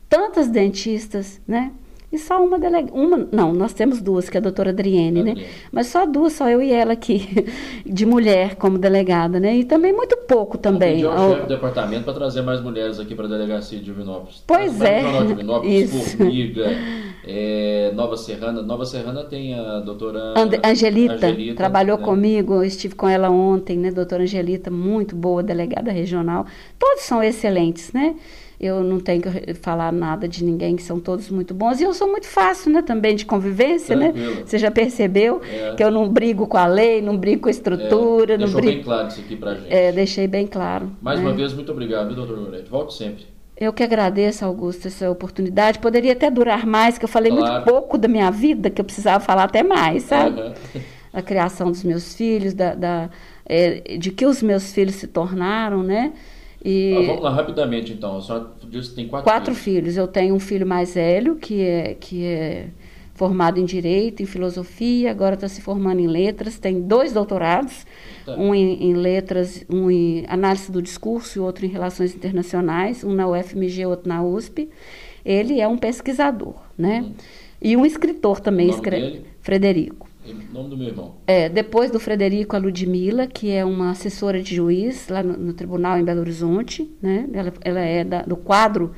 tantas dentistas, né? E só uma delegada. Uma, não, nós temos duas, que é a doutora Adriene, né? Adriene. Mas só duas, só eu e ela aqui, <laughs> de mulher como delegada, né? E também muito pouco também. Pedir Ao- chefe do departamento para trazer mais mulheres aqui para a delegacia de Divinópolis. Pois Vai é. Jornal de Divinópolis, <laughs> Isso. Formiga, é, Nova Serrana. Nova Serrana tem a doutora Ande- Angelita, Angelita, trabalhou né? comigo, eu estive com ela ontem, né, doutora Angelita, muito boa, delegada regional. Todos são excelentes, né? Eu não tenho que falar nada de ninguém, que são todos muito bons. E eu sou muito fácil, né, também de convivência, né? Tranquilo. Você já percebeu É. que eu não brigo com a lei, não brigo com a estrutura, É, não deixou brigo. bem claro isso aqui para gente. É, deixei bem claro. Mais né? uma vez, muito obrigado, viu, doutor? Volte sempre. Eu que agradeço, Augusto, essa oportunidade. Poderia até durar mais, que eu falei Claro. muito pouco da minha vida, que eu precisava falar até mais, sabe? Aham. da criação dos meus filhos, da, da, é, de que os meus filhos se tornaram, né? E Ah, vamos lá, rapidamente então. A senhora disse que tem quatro, quatro filhos. Eu tenho um filho mais velho, que é, que é formado em Direito, em Filosofia, agora está se formando em Letras, tem dois doutorados, Tá. um em, em Letras, um em Análise do Discurso e outro em Relações Internacionais, um na UFMG, outro na USP. Ele é um pesquisador, né? E um escritor também, escreve, dele? Frederico. Nome do meu irmão. É, depois do Frederico, a Ludmila, que é uma assessora de juiz lá no, no tribunal em Belo Horizonte, né? Ela, ela é da- do quadro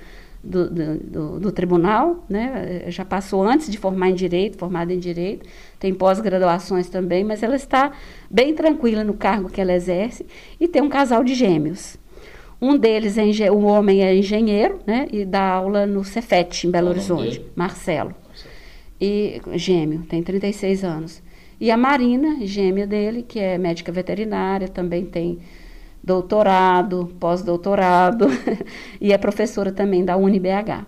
do, do, do- tribunal, né? Eh, Já passou antes de formar em direito, formada em direito, tem pós-graduações também, mas ela está bem tranquila no cargo que ela exerce e tem um casal de gêmeos. Um deles, é o homem é engenheiro, né? E dá aula no Cefet, em Belo nome Horizonte? Marcelo e gêmeo, tem 36 anos. E a Marina, gêmea dele, que é médica veterinária, também tem doutorado, pós-doutorado <laughs> e é professora também da UniBH.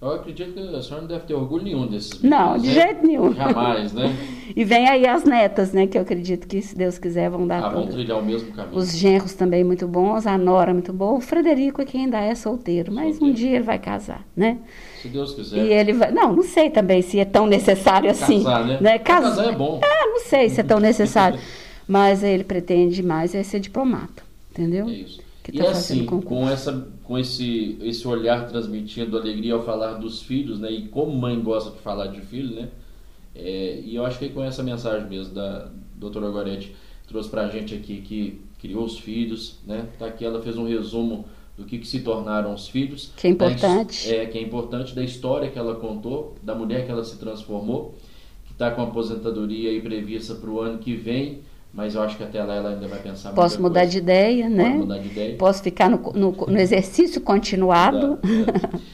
Eu acredito que a senhora não deve ter orgulho nenhum desses Não, de né? jeito nenhum. Jamais, né? <laughs> E vem aí as netas, né, que eu acredito que se Deus quiser vão dar Ah, vão trilhar o mesmo caminho. Os genros também muito bons, a Nora muito boa, o Frederico é que ainda é solteiro, mas um Solteiro. dia ele vai casar, né? Se Deus quiser. E ele vai, não, não sei também se é tão necessário assim, Casar, né? Cas- Casar é bom. Ah, não sei se é tão necessário, <laughs> mas ele pretende mais é ser diplomata, entendeu? É isso. Que e tá fazendo assim, com, essa, com esse, esse olhar transmitindo alegria ao falar dos filhos, né? E como mãe gosta de falar de filho, né? É, e eu acho que com essa mensagem mesmo da doutora Goretti trouxe pra gente aqui que criou os filhos, né? Tá aqui, ela fez um resumo do que, que se tornaram os filhos. Que é da importante. é, que é importante, da história que ela contou, da mulher que ela se transformou, que está com aposentadoria aí prevista para o ano que vem, mas eu acho que até lá ela ainda vai pensar Posso mudar coisa. de ideia, né? mudar de ideia. Posso ficar no, no, no exercício continuado. <laughs>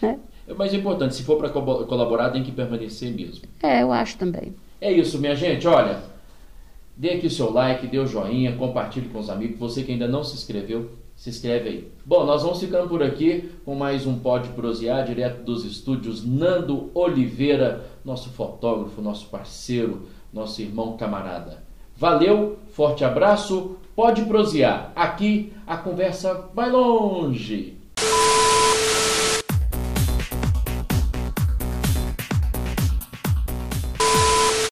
É. É mais importante, se for para colaborar, tem que permanecer mesmo. É, eu acho também. É isso, minha gente. Olha, dê aqui o seu like, dê o joinha, compartilhe com os amigos. Você que ainda não se inscreveu, Se inscreve aí. Bom, nós vamos ficando por aqui com mais um Pode Prosear, direto dos estúdios Nando Oliveira, nosso fotógrafo, nosso parceiro, nosso irmão camarada. Valeu, forte abraço, pode prosear. Aqui a conversa vai longe.